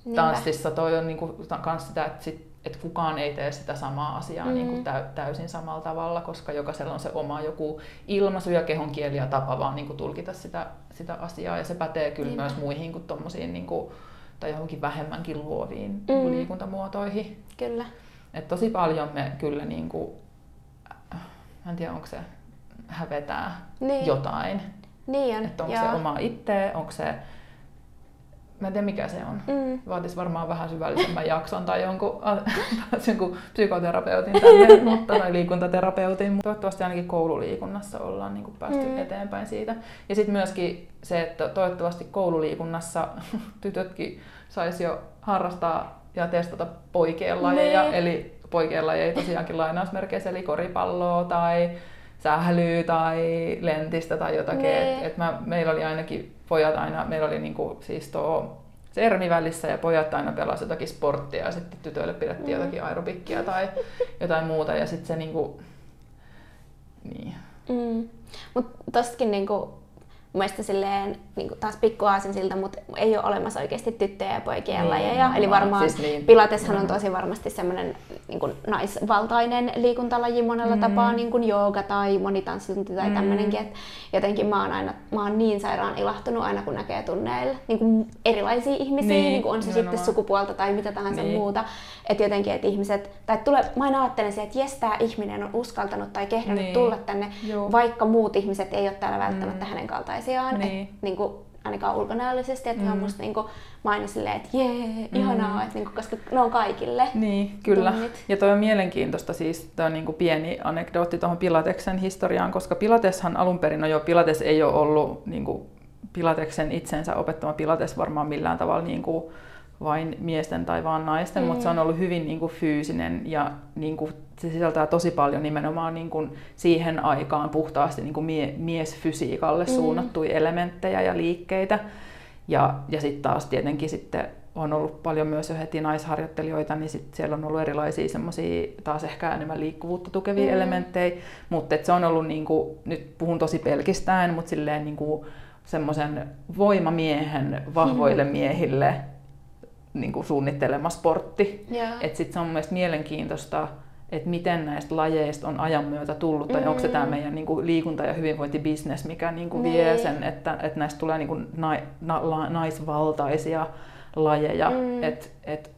Niinpä. tanssissa toi on niin kans sitä, että, sit, että kukaan ei tee sitä samaa asiaa mm. niin kuin täysin samalla tavalla, koska jokaisella on se oma joku ilmaisu ja kehonkieli ja tapa vaan niin tulkita sitä, sitä asiaa. Ja se pätee kyllä Niinpä. myös muihin kuin tommosiin, niin kuin, tai johonkin vähemmänkin luoviin mm. liikuntamuotoihin. Kyllä. Et tosi paljon me kyllä niin kuin, en tiedä onko se hävetää niin. jotain. Niin on, Että onko joo. se oma itse, onko se Mä en tiedä mikä se on. Mm. Vaatisi varmaan vähän syvällisemmän jakson tai jonkun, jonkun psykoterapeutin tänne, mutta, tai liikuntaterapeutin. Mutta toivottavasti ainakin koululiikunnassa ollaan niin kuin päästy mm. eteenpäin siitä. Ja sitten myöskin se, että toivottavasti koululiikunnassa tytötkin saisi jo harrastaa ja testata poikien lajeja. Ne. Eli poikien lajeja tosiaankin lainausmerkeissä, eli koripalloa tai sählyä tai lentistä tai jotakin. Et, et mä, meillä oli ainakin pojat aina, meillä oli niinku, siis tuo sermi välissä ja pojat aina pelasivat jotakin sporttia ja sitten tytöille pidettiin mm. jotakin aerobikkia tai jotain muuta ja sitten se niinku, niin. Mm. Mutta tostakin niinku, mielestä silleen, niin kuin taas pikkuaasin siltä, mutta ei ole olemassa oikeasti tyttöjä ja poikien niin, lajeja. Eli varmaan siis niin. Pilateshan on tosi varmasti semmoinen niin kuin naisvaltainen liikuntalaji monella mm. tapaa, niin kuin jooga tai monitanssitunti tai mm. tämmöinenkin. Et jotenkin mä oon, aina, mä oon niin sairaan ilahtunut aina, kun näkee tunneilla niin kuin erilaisia ihmisiä, niin, niin kuin on se nimenomaan. sitten sukupuolta tai mitä tahansa niin. muuta. Että jotenkin, että ihmiset, tai tule, mä aina ajattelen se, että jes, tämä ihminen on uskaltanut tai kehdannut niin. tulla tänne, Joo. vaikka muut ihmiset ei ole täällä välttämättä mm. hänen kaltaisiaan. Niin. Et, niin kuin, ainakaan ulkonäöllisesti, että mm. on musta niinku, mä aina silleen, että jee, ihanaa, mm. että niinku, koska ne on kaikille. Niin, kyllä. Tunnit. Ja toi on mielenkiintoista siis, toi on niinku pieni anekdootti tuohon Pilateksen historiaan, koska Pilateshan alun perin, no joo, Pilates ei ole ollut niinku, Pilateksen itsensä opettama Pilates varmaan millään tavalla niinku, vain miesten tai vaan naisten, mm. mutta se on ollut hyvin niin kuin, fyysinen ja niin kuin, se sisältää tosi paljon nimenomaan niin kuin, siihen aikaan puhtaasti niin kuin mie- miesfysiikalle mm. suunnattuja elementtejä ja liikkeitä. Ja, ja sitten taas tietenkin sitten on ollut paljon myös jo heti naisharjoittelijoita, niin sit siellä on ollut erilaisia semmoisia taas ehkä enemmän liikkuvuutta tukevia mm. elementtejä, mutta se on ollut, niin kuin, nyt puhun tosi pelkistäen, mutta silleen niin kuin, semmoisen voimamiehen vahvoille mm. miehille niin kuin suunnittelema sportti. Yeah. Et sit se on mielestäni mielenkiintoista, että miten näistä lajeista on ajan myötä tullut, tai mm. onko se tämä meidän niin kuin liikunta- ja hyvinvointibisnes, mikä niin kuin vie niin. sen, että, että näistä tulee niin kuin na, na, naisvaltaisia lajeja, mm. että et,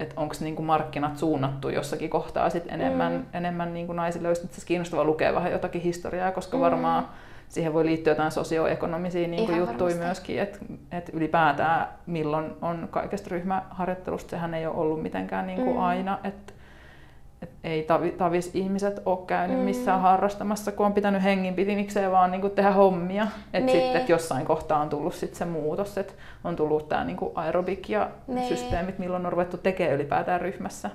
et onko niinku markkinat suunnattu jossakin kohtaa sit enemmän, mm. enemmän niinku naisille. Olisi itse kiinnostavaa lukea vähän jotakin historiaa, koska mm. varmaan siihen voi liittyä jotain sosioekonomisia niin kuin juttuja varmasti. myöskin, että et ylipäätään milloin on kaikesta ryhmäharjoittelusta, sehän ei ole ollut mitenkään niin kuin mm. aina, että et ei tavi, tavis ihmiset ole käynyt mm. missään harrastamassa, kun on pitänyt henginpitimikseen vaan niin tehdä hommia. Että niin. sitten et jossain kohtaa on tullut sit se muutos, että on tullut tämä niin aerobik ja niin. systeemit, milloin on ruvettu tekemään ylipäätään ryhmässä.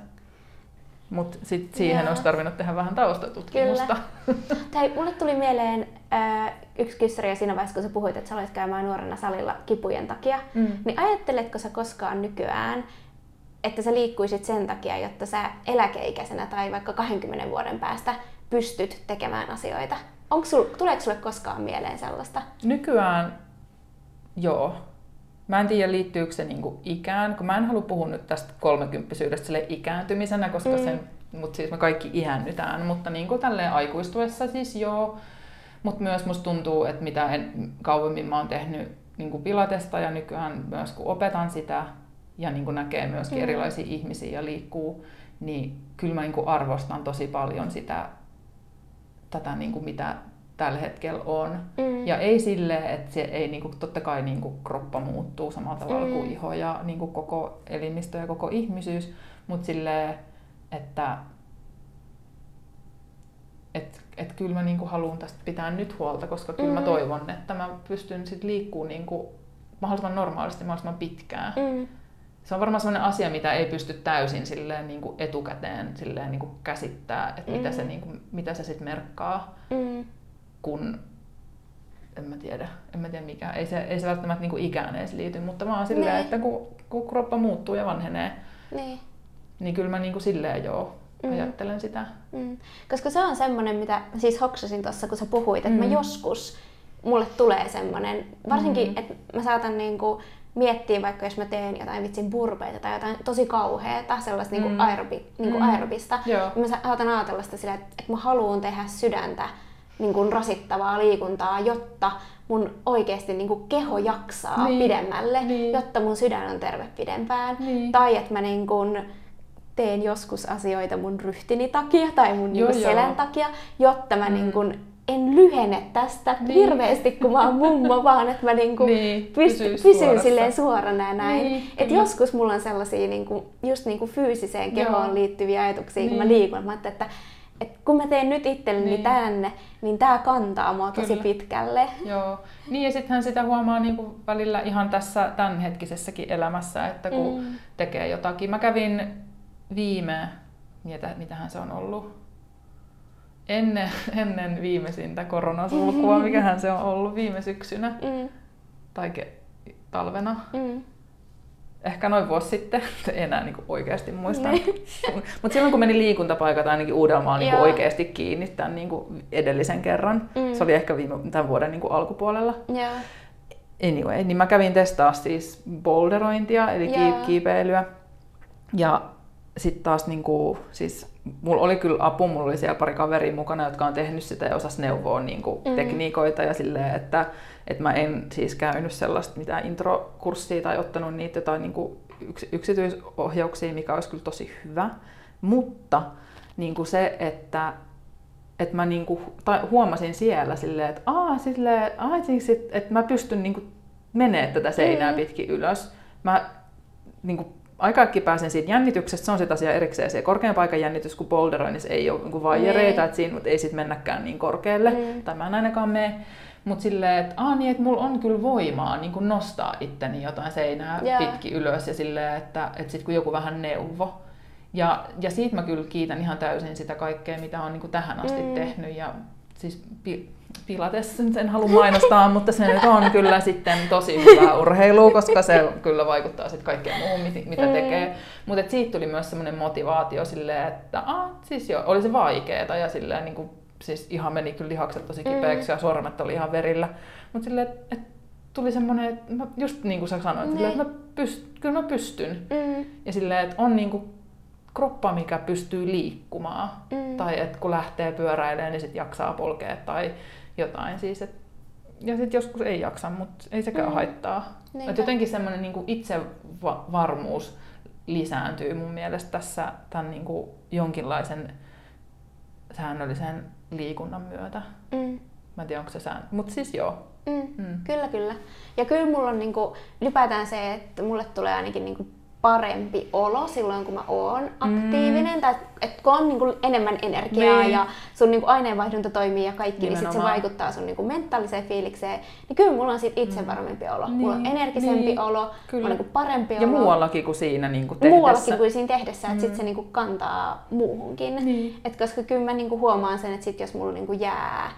Mutta sitten siihen Joo. olisi tarvinnut tehdä vähän taustatutkimusta. Kyllä. Tai mulle tuli mieleen äh, yksi kyssäri siinä vaiheessa, kun sä puhuit, että sä olet käymään nuorena salilla kipujen takia. Mm. Niin ajatteletko sä koskaan nykyään, että sä liikkuisit sen takia, jotta sä eläkeikäisenä tai vaikka 20 vuoden päästä pystyt tekemään asioita? Onko sul, tuleeko sulle koskaan mieleen sellaista? Nykyään joo. Mä en tiedä, liittyykö se niinku ikään, kun mä en halua puhua nyt tästä kolmekymppisyydestä sille ikääntymisenä, koska mm. sen, mutta siis me kaikki iännytään, mutta niinku tälleen aikuistuessa siis joo. Mutta myös musta tuntuu, että mitä en, kauemmin mä oon tehnyt niinku pilatesta ja nykyään myös kun opetan sitä ja niinku näkee myöskin mm. erilaisia ihmisiä ja liikkuu, niin kyllä mä niinku arvostan tosi paljon sitä, tätä niinku mitä tällä hetkellä on. Mm. Ja ei sille, että se ei niinku, totta kai niinku, kroppa muuttuu samalla tavalla mm. kuin iho ja niinku, koko elimistö ja koko ihmisyys, mutta sille, että et, et kyllä mä niinku haluan tästä pitää nyt huolta, koska kyllä mm. mä toivon, että mä pystyn sit liikkuu niinku mahdollisimman normaalisti mahdollisimman pitkään. Mm. Se on varmaan sellainen asia, mitä ei pysty täysin silleen niin kuin etukäteen silleen niin kuin käsittää, että mitä se, Mm. niin kuin, mitä se sitten merkkaa, Mm. kun en mä tiedä, en mä tiedä mikä. Ei se, ei se välttämättä niin kuin ikään edes liity, mutta vaan silleen, Nee. että kun, kun kroppa muuttuu ja vanhenee, Niin. niin kyllä mä niin kuin silleen joo Mm. ajattelen sitä. Mm. Koska se on semmoinen, mitä siis hoksasin tuossa, kun sä puhuit, että Mm. mä joskus, mulle tulee semmoinen, varsinkin, Mm. että mä saatan niinku miettiä vaikka jos mä teen jotain vitsin burpeita tai jotain tosi kauheata, sellaista niinku Mm. aerobi, niinku Mm. aerobista, Joo. niin mä saatan ajatella sitä sillä, että, että mä haluan tehdä sydäntä niinku rasittavaa liikuntaa, jotta mun oikeasti niinku keho jaksaa Niin. pidemmälle, Niin. jotta mun sydän on terve pidempään. Niin. Tai että mä niinku teen joskus asioita mun ryhtini takia tai mun Joo, niinku joo. selän takia, jotta mä Mm. niinku en lyhene tästä Niin. hirveästi, kun mä oon mummo, vaan että mä niinku Niin, pysyn suorassa. silleen suorana ja näin. Niin, Et kyllä. joskus mulla on sellaisia niinku, just niinku fyysiseen Joo. kehoon liittyviä ajatuksia, kun mä Niin. liikun. Mä että, että kun mä teen nyt itselleni Niin. tänne, niin tää kantaa mua tosi Kyllä. pitkälle. Joo. Niin ja sittenhän sitä huomaa niin kuin välillä ihan tässä tämänhetkisessäkin elämässä, että kun Mm. tekee jotakin. Mä kävin viime, mitä, mitähän se on ollut, ennen, ennen viimeisintä koronasulkua, mikähän se on ollut viime syksynä Mm, tai ke, talvena. mm. Ehkä noin vuosi sitten, en enää niin oikeasti muista. Mutta silloin kun meni liikuntapaikat ainakin Uudellamaalla niin oikeasti kiinni tämän niin edellisen kerran, Mm. se oli ehkä viime, tämän vuoden niin alkupuolella. Joo. Anyway, niin mä kävin testaa siis boulderointia, eli ki- kiipeilyä. Ja sitten taas niinku, siis mulla oli kyllä apu, mulla oli siellä pari kaveria mukana, jotka on tehnyt sitä ja osas neuvoa niinku Mm. tekniikoita ja silleen, että, että mä en siis käynyt sellaista mitään introkurssia tai ottanut niitä jotain niinku yks, yksityisohjauksia, mikä olisi kyllä tosi hyvä. Mutta niinku se, että että mä niinku, tai huomasin siellä silleen, että aa, silleen, aa, siis, että, että mä pystyn niinku menee tätä seinää Mm. pitkin ylös. Mä niinku, aika äkkiä pääsen siitä jännityksestä, se on sit asia erikseen. Se korkean paikan jännitys, kun boulderoinnissa ei ole niinku vaijereita, Niin. että siinä ei sit mennäkään niin korkealle, Mm. tai mä en ainakaan mene. Mutta silleen, että aa niin, että mulla on kyllä voimaa niin kuin nostaa itteni jotain seinää Joo. pitkin ylös ja silleen, että, että sit kun joku vähän neuvo. Ja, ja siitä mä kyllä kiitän ihan täysin sitä kaikkea, mitä on niin tähän asti Mm. tehnyt. Ja siis pi, Pilates, nyt en halua mainostaa, mutta se nyt on kyllä sitten tosi hyvää urheilua, koska se kyllä vaikuttaa sitten kaikkeen muuhun, mit- mitä Mm. tekee. Mutta siitä tuli myös semmoinen motivaatio silleen, että ah, siis joo, oli se vaikeeta ja silleen niin kuin, siis ihan meni kyllä lihakset tosi kipeäksi ja sormet oli ihan verillä. Mutta silleen, että et tuli semmoinen, että mä, just niin kuin sä sanoit, silleen, että mä pyst, kyllä mä pystyn. Mm. Ja silleen, että on niin kuin kroppa, mikä pystyy liikkumaan. Mm. Tai että kun lähtee pyöräilemään, niin sit jaksaa polkea tai jotain. Siis, et, ja sitten joskus ei jaksa, mutta ei sekään Mm. haittaa. Niinpä. Et jotenkin semmoinen niin itsevarmuus lisääntyy mun mielestä tässä tämän niin kuin jonkinlaisen säännöllisen liikunnan myötä. Mm. Mä en tiedä, onko se sääntö. Mutta siis joo. Mm. Mm. Kyllä, kyllä. Ja kyllä mulla on niinku, ylipäätään se, että mulle tulee ainakin niinku parempi olo silloin, kun mä oon aktiivinen. Mm. Tai että kun on niinku enemmän energiaa Niin. ja sun niinku aineenvaihdunta toimii ja kaikki, niin sit se Nimenomaan. vaikuttaa sun niinku mentaaliseen fiilikseen. Niin kyllä mulla on sit itse varmempi olo. Niin, Mulla on energisempi niin, olo, kyllä. on niinku parempi Ja olo. muuallakin kuin siinä niin kuin tehdessä. Muuallakin kuin siinä tehdessä, että sit Mm. se niinku kantaa muuhunkin. Niin. Et koska kyllä mä niinku huomaan sen, että sit jos mulla niinku jää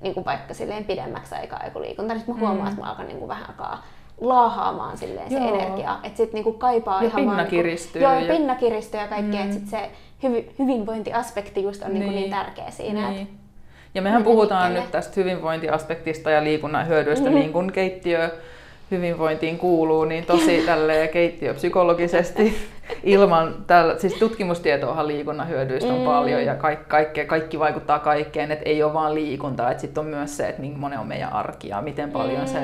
niinku vaikka silleen pidemmäksi aikaa joku liikunta, niin mä huomaan, Mm. että mä alkan niinku vähän alkaa laahaamaan silleen se Joo. energia. Että sit niinku kaipaa Ja ihan pinna vaan niinku, kiristyy Joo, ja- pinna kiristyy ja kaikkea. Mm. Mm. Sit se hyvi, hyvinvointiaspekti just on niin. Niinku Niin. niin tärkeä siinä. Niin. Et, Ja mehän Miten puhutaan liikkeelle? nyt tästä hyvinvointiaspektista ja liikunnan hyödyistä, Mhm. niin kuin keittiö hyvinvointiin kuuluu, niin tosi tälleen keittiöpsykologisesti ilman, tällä, siis tutkimustietoahan liikunnan hyödyistä on Mm. paljon ja kaikki, kaikki, kaikki vaikuttaa kaikkeen, että ei ole vaan liikuntaa, että sitten on myös se, että millainen on meidän arki ja miten paljon Mm. se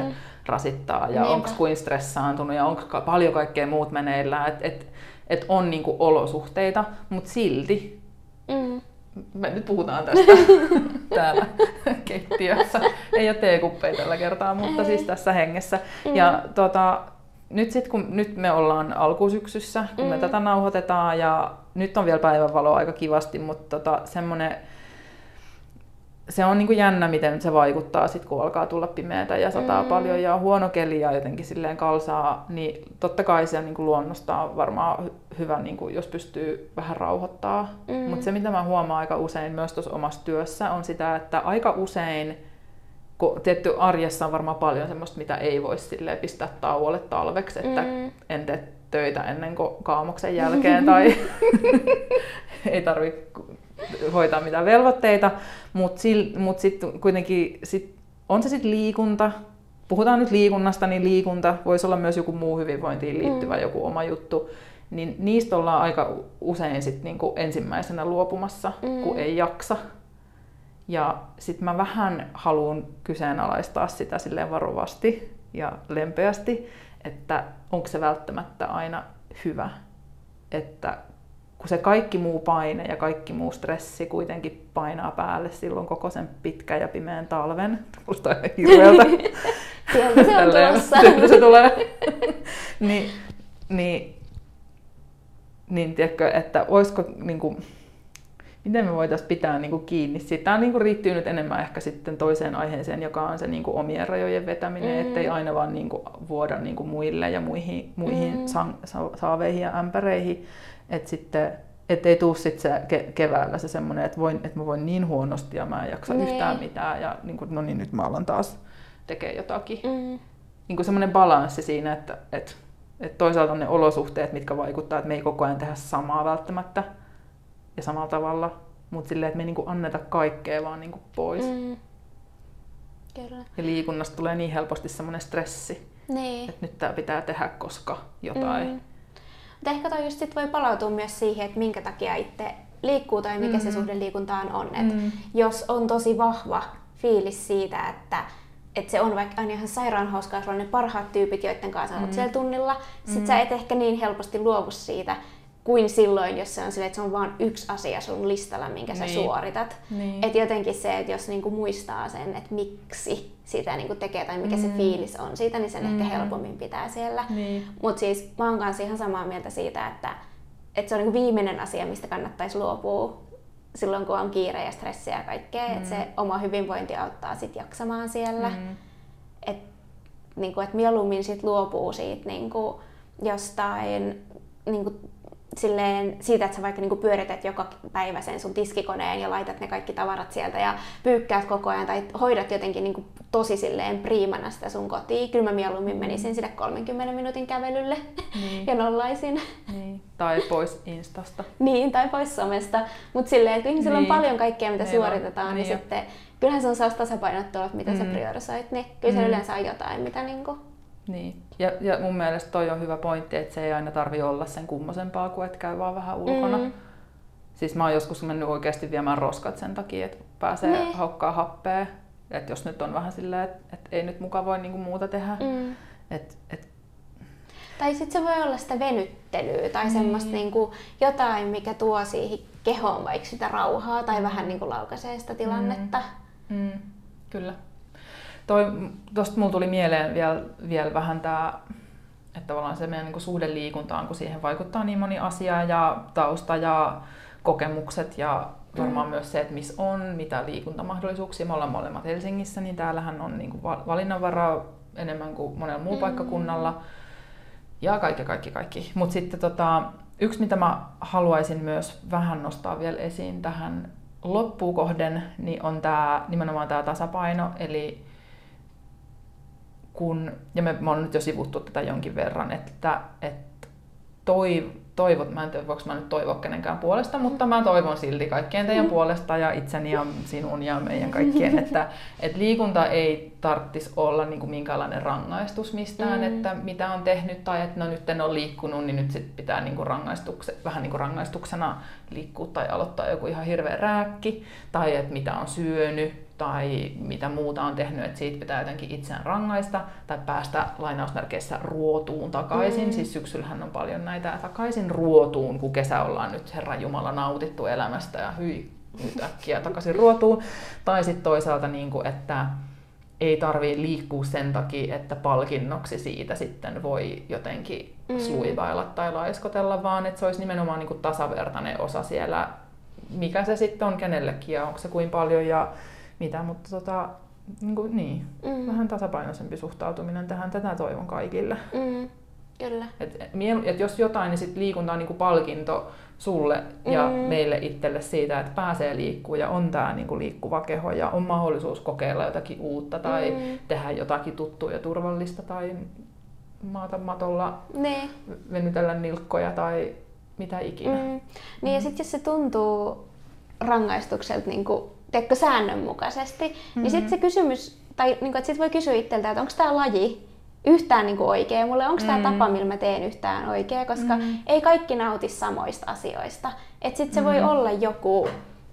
rasittaa ja onko kuin stressaantunut ja onko paljon kaikkea muut meneillään, että et, et on niinku olosuhteita, mutta silti mm, me nyt puhutaan tästä täällä keittiössä. Ei ole teekuppeja tällä kertaa, mutta Ei. siis tässä hengessä. Mm. Ja tota, nyt, sit, kun, nyt me ollaan alkusyksyssä, kun me Mm. tätä nauhoitetaan ja nyt on vielä päivänvaloa aika kivasti, mutta tota, semmoinen se on niin kuin jännä, miten se vaikuttaa sit, kun alkaa tulla pimeätä ja sataa mm. paljon ja on huono keli ja jotenkin silleen kalsaa, niin totta kai se on niin kuin luonnostaan varmaan hyvä, niin kuin, jos pystyy vähän rauhoittaa. Mm. Mutta se, mitä mä huomaan aika usein myös tuossa omassa työssä, on sitä, että aika usein, kun tietty arjessa on varmaan paljon semmoista, mitä ei voi pistää tauolle talveksi, että mm. en tee töitä ennen kuin kaamoksen jälkeen tai ei tarvitse hoitaa mitään velvoitteita, mutta mut sitten kuitenkin sit, on se sitten liikunta, puhutaan nyt liikunnasta, niin liikunta voisi olla myös joku muu hyvinvointiin liittyvä mm. joku oma juttu, niin niistä ollaan aika usein sit niinku ensimmäisenä luopumassa, mm. kun ei jaksa. Ja sitten mä vähän haluan kyseenalaistaa sitä silleen varovasti ja lempeästi, että onko se välttämättä aina hyvä. Että kun se kaikki muu paine ja kaikki muu stressi kuitenkin painaa päälle silloin koko sen pitkän ja pimeän talven. Kuulostaa ihan hirveältä. Sieltä se on tulossa. Sieltä se tulee. niin, niin, niin tiedätkö, että olisiko niin kuin, miten me voitaisiin pitää niin kuin kiinni siitä. Tämä niin kuin riittyy nyt enemmän ehkä sitten toiseen aiheeseen, joka on se niin kuin omien rajojen vetäminen, mm. ettei aina vaan niin kuin vuoda niin kuin muille ja muihin, muihin mm. sa- saaveihin ja ämpäreihin. Että sitten et ei tuu sit se ke- keväällä se semmoinen, että, voin, että mä voin niin huonosti ja mä en jaksa nee. yhtään mitään ja niin kuin, no niin nyt mä alan taas tekee jotakin. Mm. Niin kuin semmoinen balanssi siinä, että, että, että toisaalta on ne olosuhteet, mitkä vaikuttaa, että me ei koko ajan tehdä samaa välttämättä ja samalla tavalla, mutta silleen, että me ei niin kuin anneta kaikkea vaan niin kuin pois. Mm. Kyllä. Ja liikunnasta tulee niin helposti semmoinen stressi, niin. että nyt tämä pitää tehdä, koska jotain. Mm mutta ehkä toi just sit voi palautua myös siihen, että minkä takia itse liikkuu tai mikä mm. se suhde liikuntaan on. Et mm. Jos on tosi vahva fiilis siitä, että että se on vaikka aina ihan sairaan hauskaa, sulla on ne parhaat tyypit, joiden kanssa olet mm. siellä tunnilla, sit mm. sä et ehkä niin helposti luovu siitä, kuin silloin, jos se on sille, että se on vain yksi asia sun listalla, minkä niin. sä suoritat. Niin. Että jotenkin se, että jos niinku muistaa sen, että miksi sitä niinku tekee tai mikä mm. se fiilis on siitä, niin sen mm. ehkä helpommin pitää siellä. Niin. Mutta siis mä oon kanssa ihan samaa mieltä siitä, että, että se on niinku viimeinen asia, mistä kannattaisi luopua silloin, kun on kiire ja stressiä ja kaikkea. Mm. Että se oma hyvinvointi auttaa sit jaksamaan siellä. Mm. Että niinku, et mieluummin sit luopuu siitä niinku, jostain niinku, silleen siitä, että sä vaikka niinku pyörität joka päivä sen sun tiskikoneen ja laitat ne kaikki tavarat sieltä ja pyykkäät koko ajan tai hoidat jotenkin niinku tosi silleen priimana sitä sun kotiin. Kyllä mä mieluummin menisin sille 30 minuutin kävelylle niin. ja nollaisin. Niin. Tai pois Instasta. niin, tai pois somesta. Mutta silleen, että ihmisillä niin. on paljon kaikkea, mitä niin suoritetaan, niin, niin sitten kyllähän se on sellaista tasapainottua, mitä mm. sä priorisoit, niin kyllä se mm. yleensä on jotain, mitä niinku niin. Ja, ja mun mielestä toi on hyvä pointti, että se ei aina tarvi olla sen kummosempaa kuin että käy vaan vähän ulkona. Mm. Siis mä oon joskus mennyt oikeasti viemään roskat sen takia, että pääsee ne. Niin. haukkaa happea. Että jos nyt on vähän silleen, että, että ei nyt muka voi niinku muuta tehdä. Mm. Et, et... Tai sitten se voi olla sitä venyttelyä tai mm. semmoista niinku jotain, mikä tuo siihen kehoon vaikka sitä rauhaa tai vähän niinku laukaisee sitä tilannetta. Mm. Mm. Kyllä. Toi, tosta mulla tuli mieleen vielä, vielä vähän tämä, että tavallaan se meidän niin suhde liikuntaan, kun siihen vaikuttaa niin moni asia ja tausta ja kokemukset ja varmaan mm. myös se, että missä on, mitä liikuntamahdollisuuksia. Me ollaan molemmat Helsingissä, niin täällähän on niin kuin valinnanvaraa enemmän kuin monella muulla mm. paikkakunnalla. Ja kaikki, kaikki, kaikki. Mutta sitten tota, yksi, mitä mä haluaisin myös vähän nostaa vielä esiin tähän loppuun kohden, niin on tää, nimenomaan tämä tasapaino. Eli kun, ja me, me on nyt jo sivuttu tätä jonkin verran, että, että toi, toivot, mä en tiedä voiko mä nyt toivoa kenenkään puolesta, mutta mä toivon silti kaikkien teidän puolesta ja itseni ja sinun ja meidän kaikkien, että, että liikunta ei tarvitsisi olla niin kuin minkäänlainen rangaistus mistään, mm. että mitä on tehnyt tai että no nyt en ole liikkunut, niin nyt sit pitää niin kuin rangaistukse, vähän niin kuin rangaistuksena liikkua tai aloittaa joku ihan hirveä rääkki tai että mitä on syönyt tai mitä muuta on tehnyt, että siitä pitää jotenkin itseään rangaista tai päästä lainausmerkeissä ruotuun takaisin. Mm. Siis syksyllähän on paljon näitä takaisin ruotuun, kun kesä ollaan nyt Herran Jumala nautittu elämästä ja hyi, nyt äkkiä takaisin ruotuun. Tai sitten toisaalta, niin kuin, että ei tarvii liikkua sen takia, että palkinnoksi siitä sitten voi jotenkin mm. sluivailla tai laiskotella, vaan että se olisi nimenomaan niin kuin tasavertainen osa siellä, mikä se sitten on kenellekin ja onko se kuin paljon ja mitä, mutta tota, niin, kuin, niin. Mm. vähän tasapainoisempi suhtautuminen tähän, tätä toivon kaikille. Mm. Kyllä. Et, et jos jotain, niin sit liikunta on niinku palkinto sulle ja mm. meille itselle siitä, että pääsee liikkuu ja on tämä niinku liikkuva keho ja on mahdollisuus kokeilla jotakin uutta tai mm. tehdä jotakin tuttua ja turvallista tai maata matolla, ne. venytellä nilkkoja tai mitä ikinä. Mm. Niin ja sitten jos se tuntuu rangaistukselta niin kuin, teekö säännönmukaisesti, mm-hmm. niin sitten se kysymys, tai niin kuin, että sit voi kysyä itseltä, että onko tämä laji yhtään niin kuin oikea mulle, onko tämä mm. tapa, millä mä teen yhtään oikea, koska mm. ei kaikki nauti samoista asioista. Että sitten se mm. voi olla joku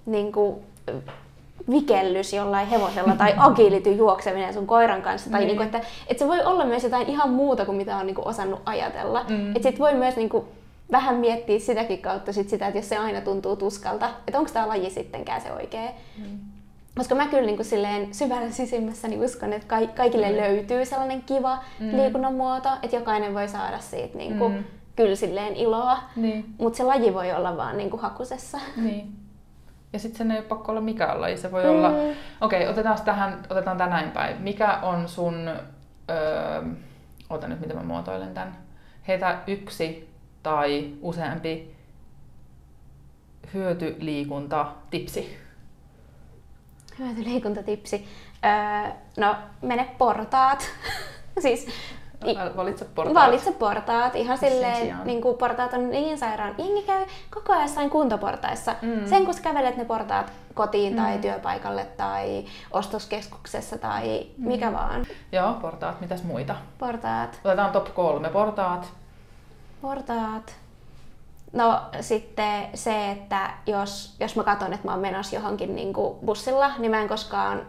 niin kuin, vikellys jollain hevosella tai agility juokseminen sun koiran kanssa. Tai mm. niinku, että, että se voi olla myös jotain ihan muuta kuin mitä on niinku osannut ajatella. Mm. Että sit voi myös niinku, vähän miettiä sitäkin kautta sit sitä, että jos se aina tuntuu tuskalta, että onko tämä laji sittenkään se oikea. Mm. Koska mä kyllä niin kuin silleen syvällä sisimmässä niin uskon, että kaikille mm. löytyy sellainen kiva mm. liikunnan muoto, että jokainen voi saada siitä niin kuin, mm. kyllä silleen iloa, niin. mutta se laji voi olla vaan niin kuin hakusessa. Niin. Ja sitten sen ei ole pakko olla mikään laji, se voi mm. olla... Okei, okay, otetaan tähän, otetaan tää näin päin. Mikä on sun... Öö, ota nyt, miten mä muotoilen tämän. Heitä yksi tai useampi hyötyliikunta tipsi Hyötyliikuntatipsi. Öö, no, mene portaat. siis Valitse portaat. Valitse portaat. Ihan silleen, niin kuin portaat on niin sairaan. Jengi käy koko ajan jossain kuntoportaissa. Mm. Sen kun kävelet ne portaat kotiin tai mm. työpaikalle tai ostoskeskuksessa tai mm. mikä vaan. Joo, portaat. Mitäs muita? Portaat. Otetaan top kolme. Portaat. Portaat. No sitten se, että jos, jos mä katson, että mä oon menossa johonkin niin kuin bussilla, niin mä en koskaan,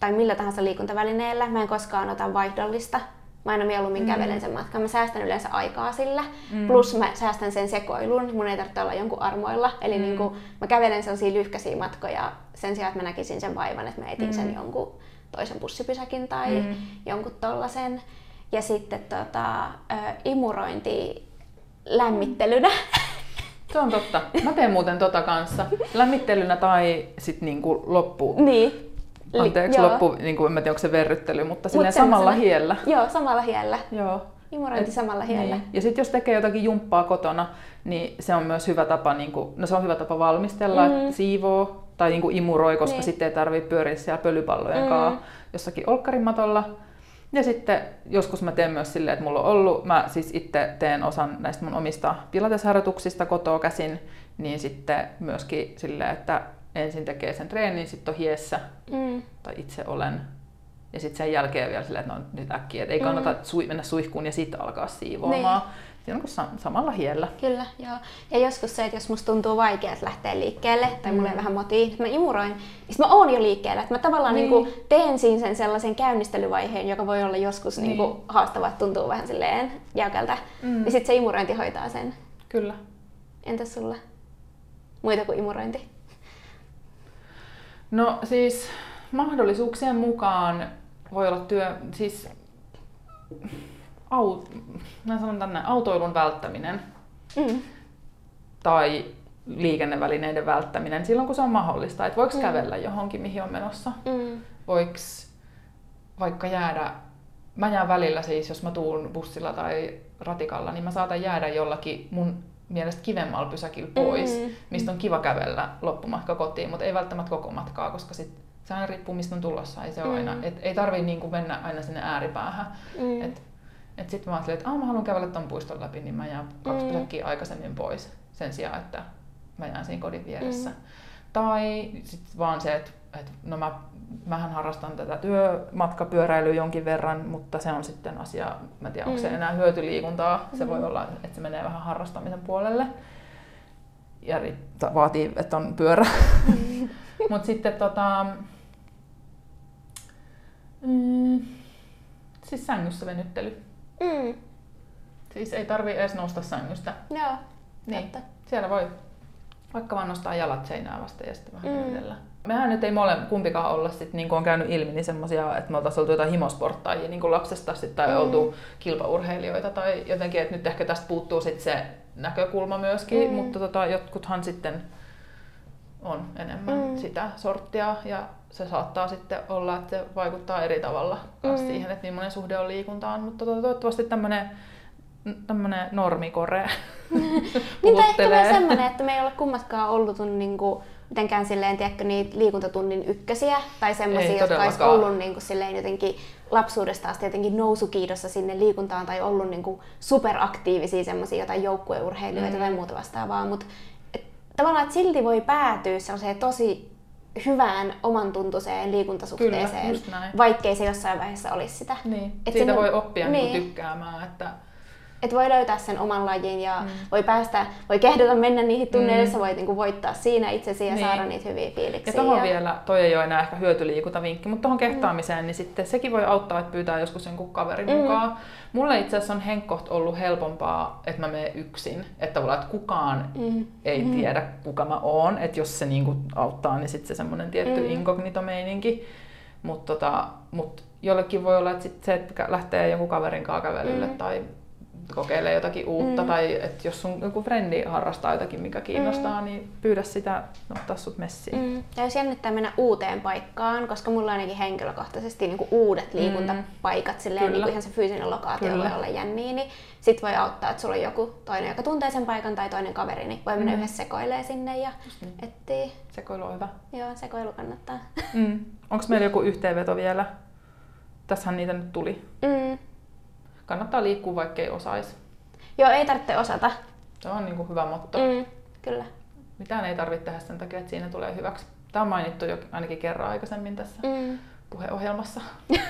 tai millä tahansa liikuntavälineellä, mä en koskaan ota vaihdollista. Mä aina mieluummin mm. kävelen sen matkan. Mä säästän yleensä aikaa sillä. Mm. Plus mä säästän sen sekoilun. Mun ei tarvitse olla jonkun armoilla. Eli mm. niin kuin, mä kävelen sellaisia lyhkäisiä matkoja sen sijaan, että mä näkisin sen vaivan, että mä etin mm. sen jonkun toisen bussipysäkin tai mm. jonkun tollasen. Ja sitten tota, imurointi lämmittelynä. Se on totta. Mä teen muuten tota kanssa. Lämmittelynä tai sitten niinku loppu. Niin. Anteeksi, Joo. loppu, niin kuin, en tiedä onko se verryttely, mutta Mut samalla hiellä. Joo, samalla hiellä. Joo. Imurointi samalla hiellä. Niin. Ja sitten jos tekee jotakin jumppaa kotona, niin se on myös hyvä tapa, niin kuin, no se on hyvä tapa valmistella, mm. että siivoo tai niin kuin imuroi, koska niin. sitten ei tarvitse pyöriä siellä pölypallojen mm. kanssa jossakin olkkarimatolla ja sitten joskus mä teen myös silleen, että mulla on ollut, mä siis itse teen osan näistä mun omista pilatesharjoituksista kotoa käsin, niin sitten myöskin silleen, että ensin tekee sen treenin, sitten on hiessä, mm. tai itse olen, ja sitten sen jälkeen vielä silleen, että no nyt äkkiä, että ei kannata mm. mennä suihkuun ja sitten alkaa siivoamaan. Niin siinä on samalla hiellä. Kyllä, joo. Ja joskus se, että jos musta tuntuu vaikeaa lähteä liikkeelle, tai mulle mm. vähän motii, että mä imuroin, niin mä oon jo liikkeellä. Että mä tavallaan niin. Niin kuin teen siinä sen sellaisen käynnistelyvaiheen, joka voi olla joskus niin. Niin kuin haastava, että tuntuu vähän silleen jäykältä. Mm. Niin sitten se imurointi hoitaa sen. Kyllä. Entäs sulla? Muita kuin imurointi? No siis mahdollisuuksien mukaan voi olla työ, siis aut, mä sanon tänne, autoilun välttäminen mm. tai liikennevälineiden välttäminen silloin, kun se on mahdollista. Että voiko mm. kävellä johonkin, mihin on menossa? Mm. Voiko vaikka jäädä, mä jään välillä siis, jos mä tuun bussilla tai ratikalla, niin mä saatan jäädä jollakin mun mielestä kivemmalla pysäkillä pois, mm. mistä on kiva kävellä loppumatka kotiin, mutta ei välttämättä koko matkaa, koska sit se aina riippuu mistä on tulossa. Ei, se mm. aina, et, ei tarvii niinku mennä aina sinne ääripäähän. Mm. Et et sitten mä ajattelin, että mä haluan kävellä ton puiston läpi, niin mä jään kaksi mm. pysäkkiä aikaisemmin pois sen sijaan, että mä jään siinä kodin vieressä. Mm. Tai sitten vaan se, että, että no mä, mähän harrastan tätä työmatkapyöräilyä jonkin verran, mutta se on sitten asia, mä en tiedä, onko se mm. enää hyötyliikuntaa. Se mm. voi olla, että se menee vähän harrastamisen puolelle. Ja vaatii, että on pyörä. Mm. mutta sitten tota, mm, siis sängyssä venyttely. Mm. Siis ei tarvi edes nousta sängystä. Joo, niin. Totta. Siellä voi vaikka vaan nostaa jalat seinää vasta ja sitten vähän mm. Mehän nyt ei mole kumpikaan olla, sit, niin kuin on käynyt ilmi, niin semmosia, että me oltaisiin oltu jotain himosporttajia niin kuin lapsesta sit, tai mm. oltu kilpaurheilijoita tai jotenkin, että nyt ehkä tästä puuttuu sit se näkökulma myöskin, mm. mutta tota, jotkuthan sitten on enemmän. Mm. sitä sorttia ja se saattaa sitten olla, että se vaikuttaa eri tavalla mm. siihen, että millainen suhde on liikuntaan, mutta toivottavasti tämmöinen tämmönen normikore niin tai ehkä myös semmoinen, että me ei ole kummatkaan ollut niin kuin, mitenkään silleen, tiedätkö, niitä liikuntatunnin ykkösiä tai semmoisia, jotka olisi ollut niin kuin, silleen jotenkin lapsuudesta asti jotenkin nousukiidossa sinne liikuntaan tai ollut niin kuin, superaktiivisia semmoisia jotain joukkueurheilijoita mm. tai muuta vastaavaa, mutta tavallaan, että silti voi päätyä sellaiseen tosi hyvään oman tuntuiseen liikuntasuhteeseen, Kyllä, vaikkei se jossain vaiheessa olisi sitä. Niin. Et Siitä sinne, voi oppia niinku niin. tykkäämään, että että voi löytää sen oman lajin ja mm. voi päästä, voi kehdata mennä niihin tunneille, mm. voi niinku voittaa siinä itsesi ja niin. saada niitä hyviä fiiliksiä. Ja tuohon vielä, toi ei ole enää ehkä hyötyliikuntavinkki, mutta tuohon kehtaamiseen, mm. niin sitten sekin voi auttaa, että pyytää joskus sen kaverin mm. mukaan. Mulle itse asiassa on henkkoht ollut helpompaa, että mä menen yksin, että tavallaan, että kukaan mm. ei mm. tiedä, kuka mä oon, että jos se niinku auttaa, niin sitten se semmoinen tietty mm. inkognito-meininki. Mutta tota, mut jollekin voi olla, että sit se, että lähtee jonkun kaverin kanssa kävelylle mm. tai kokeilee jotakin uutta, mm. tai että jos sun joku frendi harrastaa jotakin, mikä kiinnostaa, mm. niin pyydä sitä ottaa sut messiin. Mm. Ja jos jännittää mennä uuteen paikkaan, koska mulla on ainakin henkilökohtaisesti niin kuin uudet mm. liikuntapaikat, mm. silleen, niin kuin ihan se fyysinen lokaatio Kyllä. voi olla jänniä, niin sit voi auttaa, että sulla on joku toinen, joka tuntee sen paikan tai toinen kaveri, niin voi mennä mm. yhdessä sekoilee sinne ja niin. etsii. Sekoilu on hyvä. Joo, sekoilu kannattaa. Mm. Onko meillä joku yhteenveto vielä? Tässähän niitä nyt tuli. Mm kannattaa liikkua, vaikkei osaisi. Joo, ei tarvitse osata. Se on niin kuin hyvä motto. Mm, kyllä. Mitään ei tarvitse tehdä sen takia, että siinä tulee hyväksi. Tämä on mainittu jo ainakin kerran aikaisemmin tässä mm. puheohjelmassa.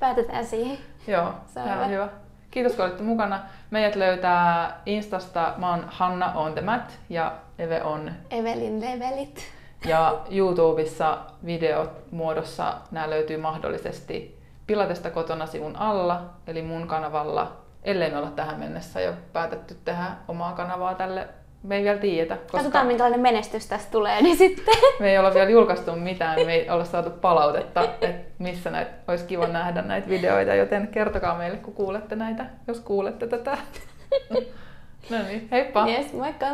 Päätetään siihen. Joo, se on hyvä. On hyvä. Kiitos kun olitte mukana. Meidät löytää Instasta, mä oon Hanna on the mat ja Eve on Evelin levelit. Ja YouTubessa videot muodossa nämä löytyy mahdollisesti Pilatesta kotona sivun alla, eli mun kanavalla, ellei me olla tähän mennessä jo päätetty tehdä omaa kanavaa tälle me ei vielä tiedetä. Koska Katsotaan, minkälainen menestys tästä tulee, niin sitten. Me ei olla vielä julkaistu mitään, me ei olla saatu palautetta, että missä näitä, olisi kiva nähdä näitä videoita, joten kertokaa meille, kun kuulette näitä, jos kuulette tätä. no niin, heippa! Yes, moikka!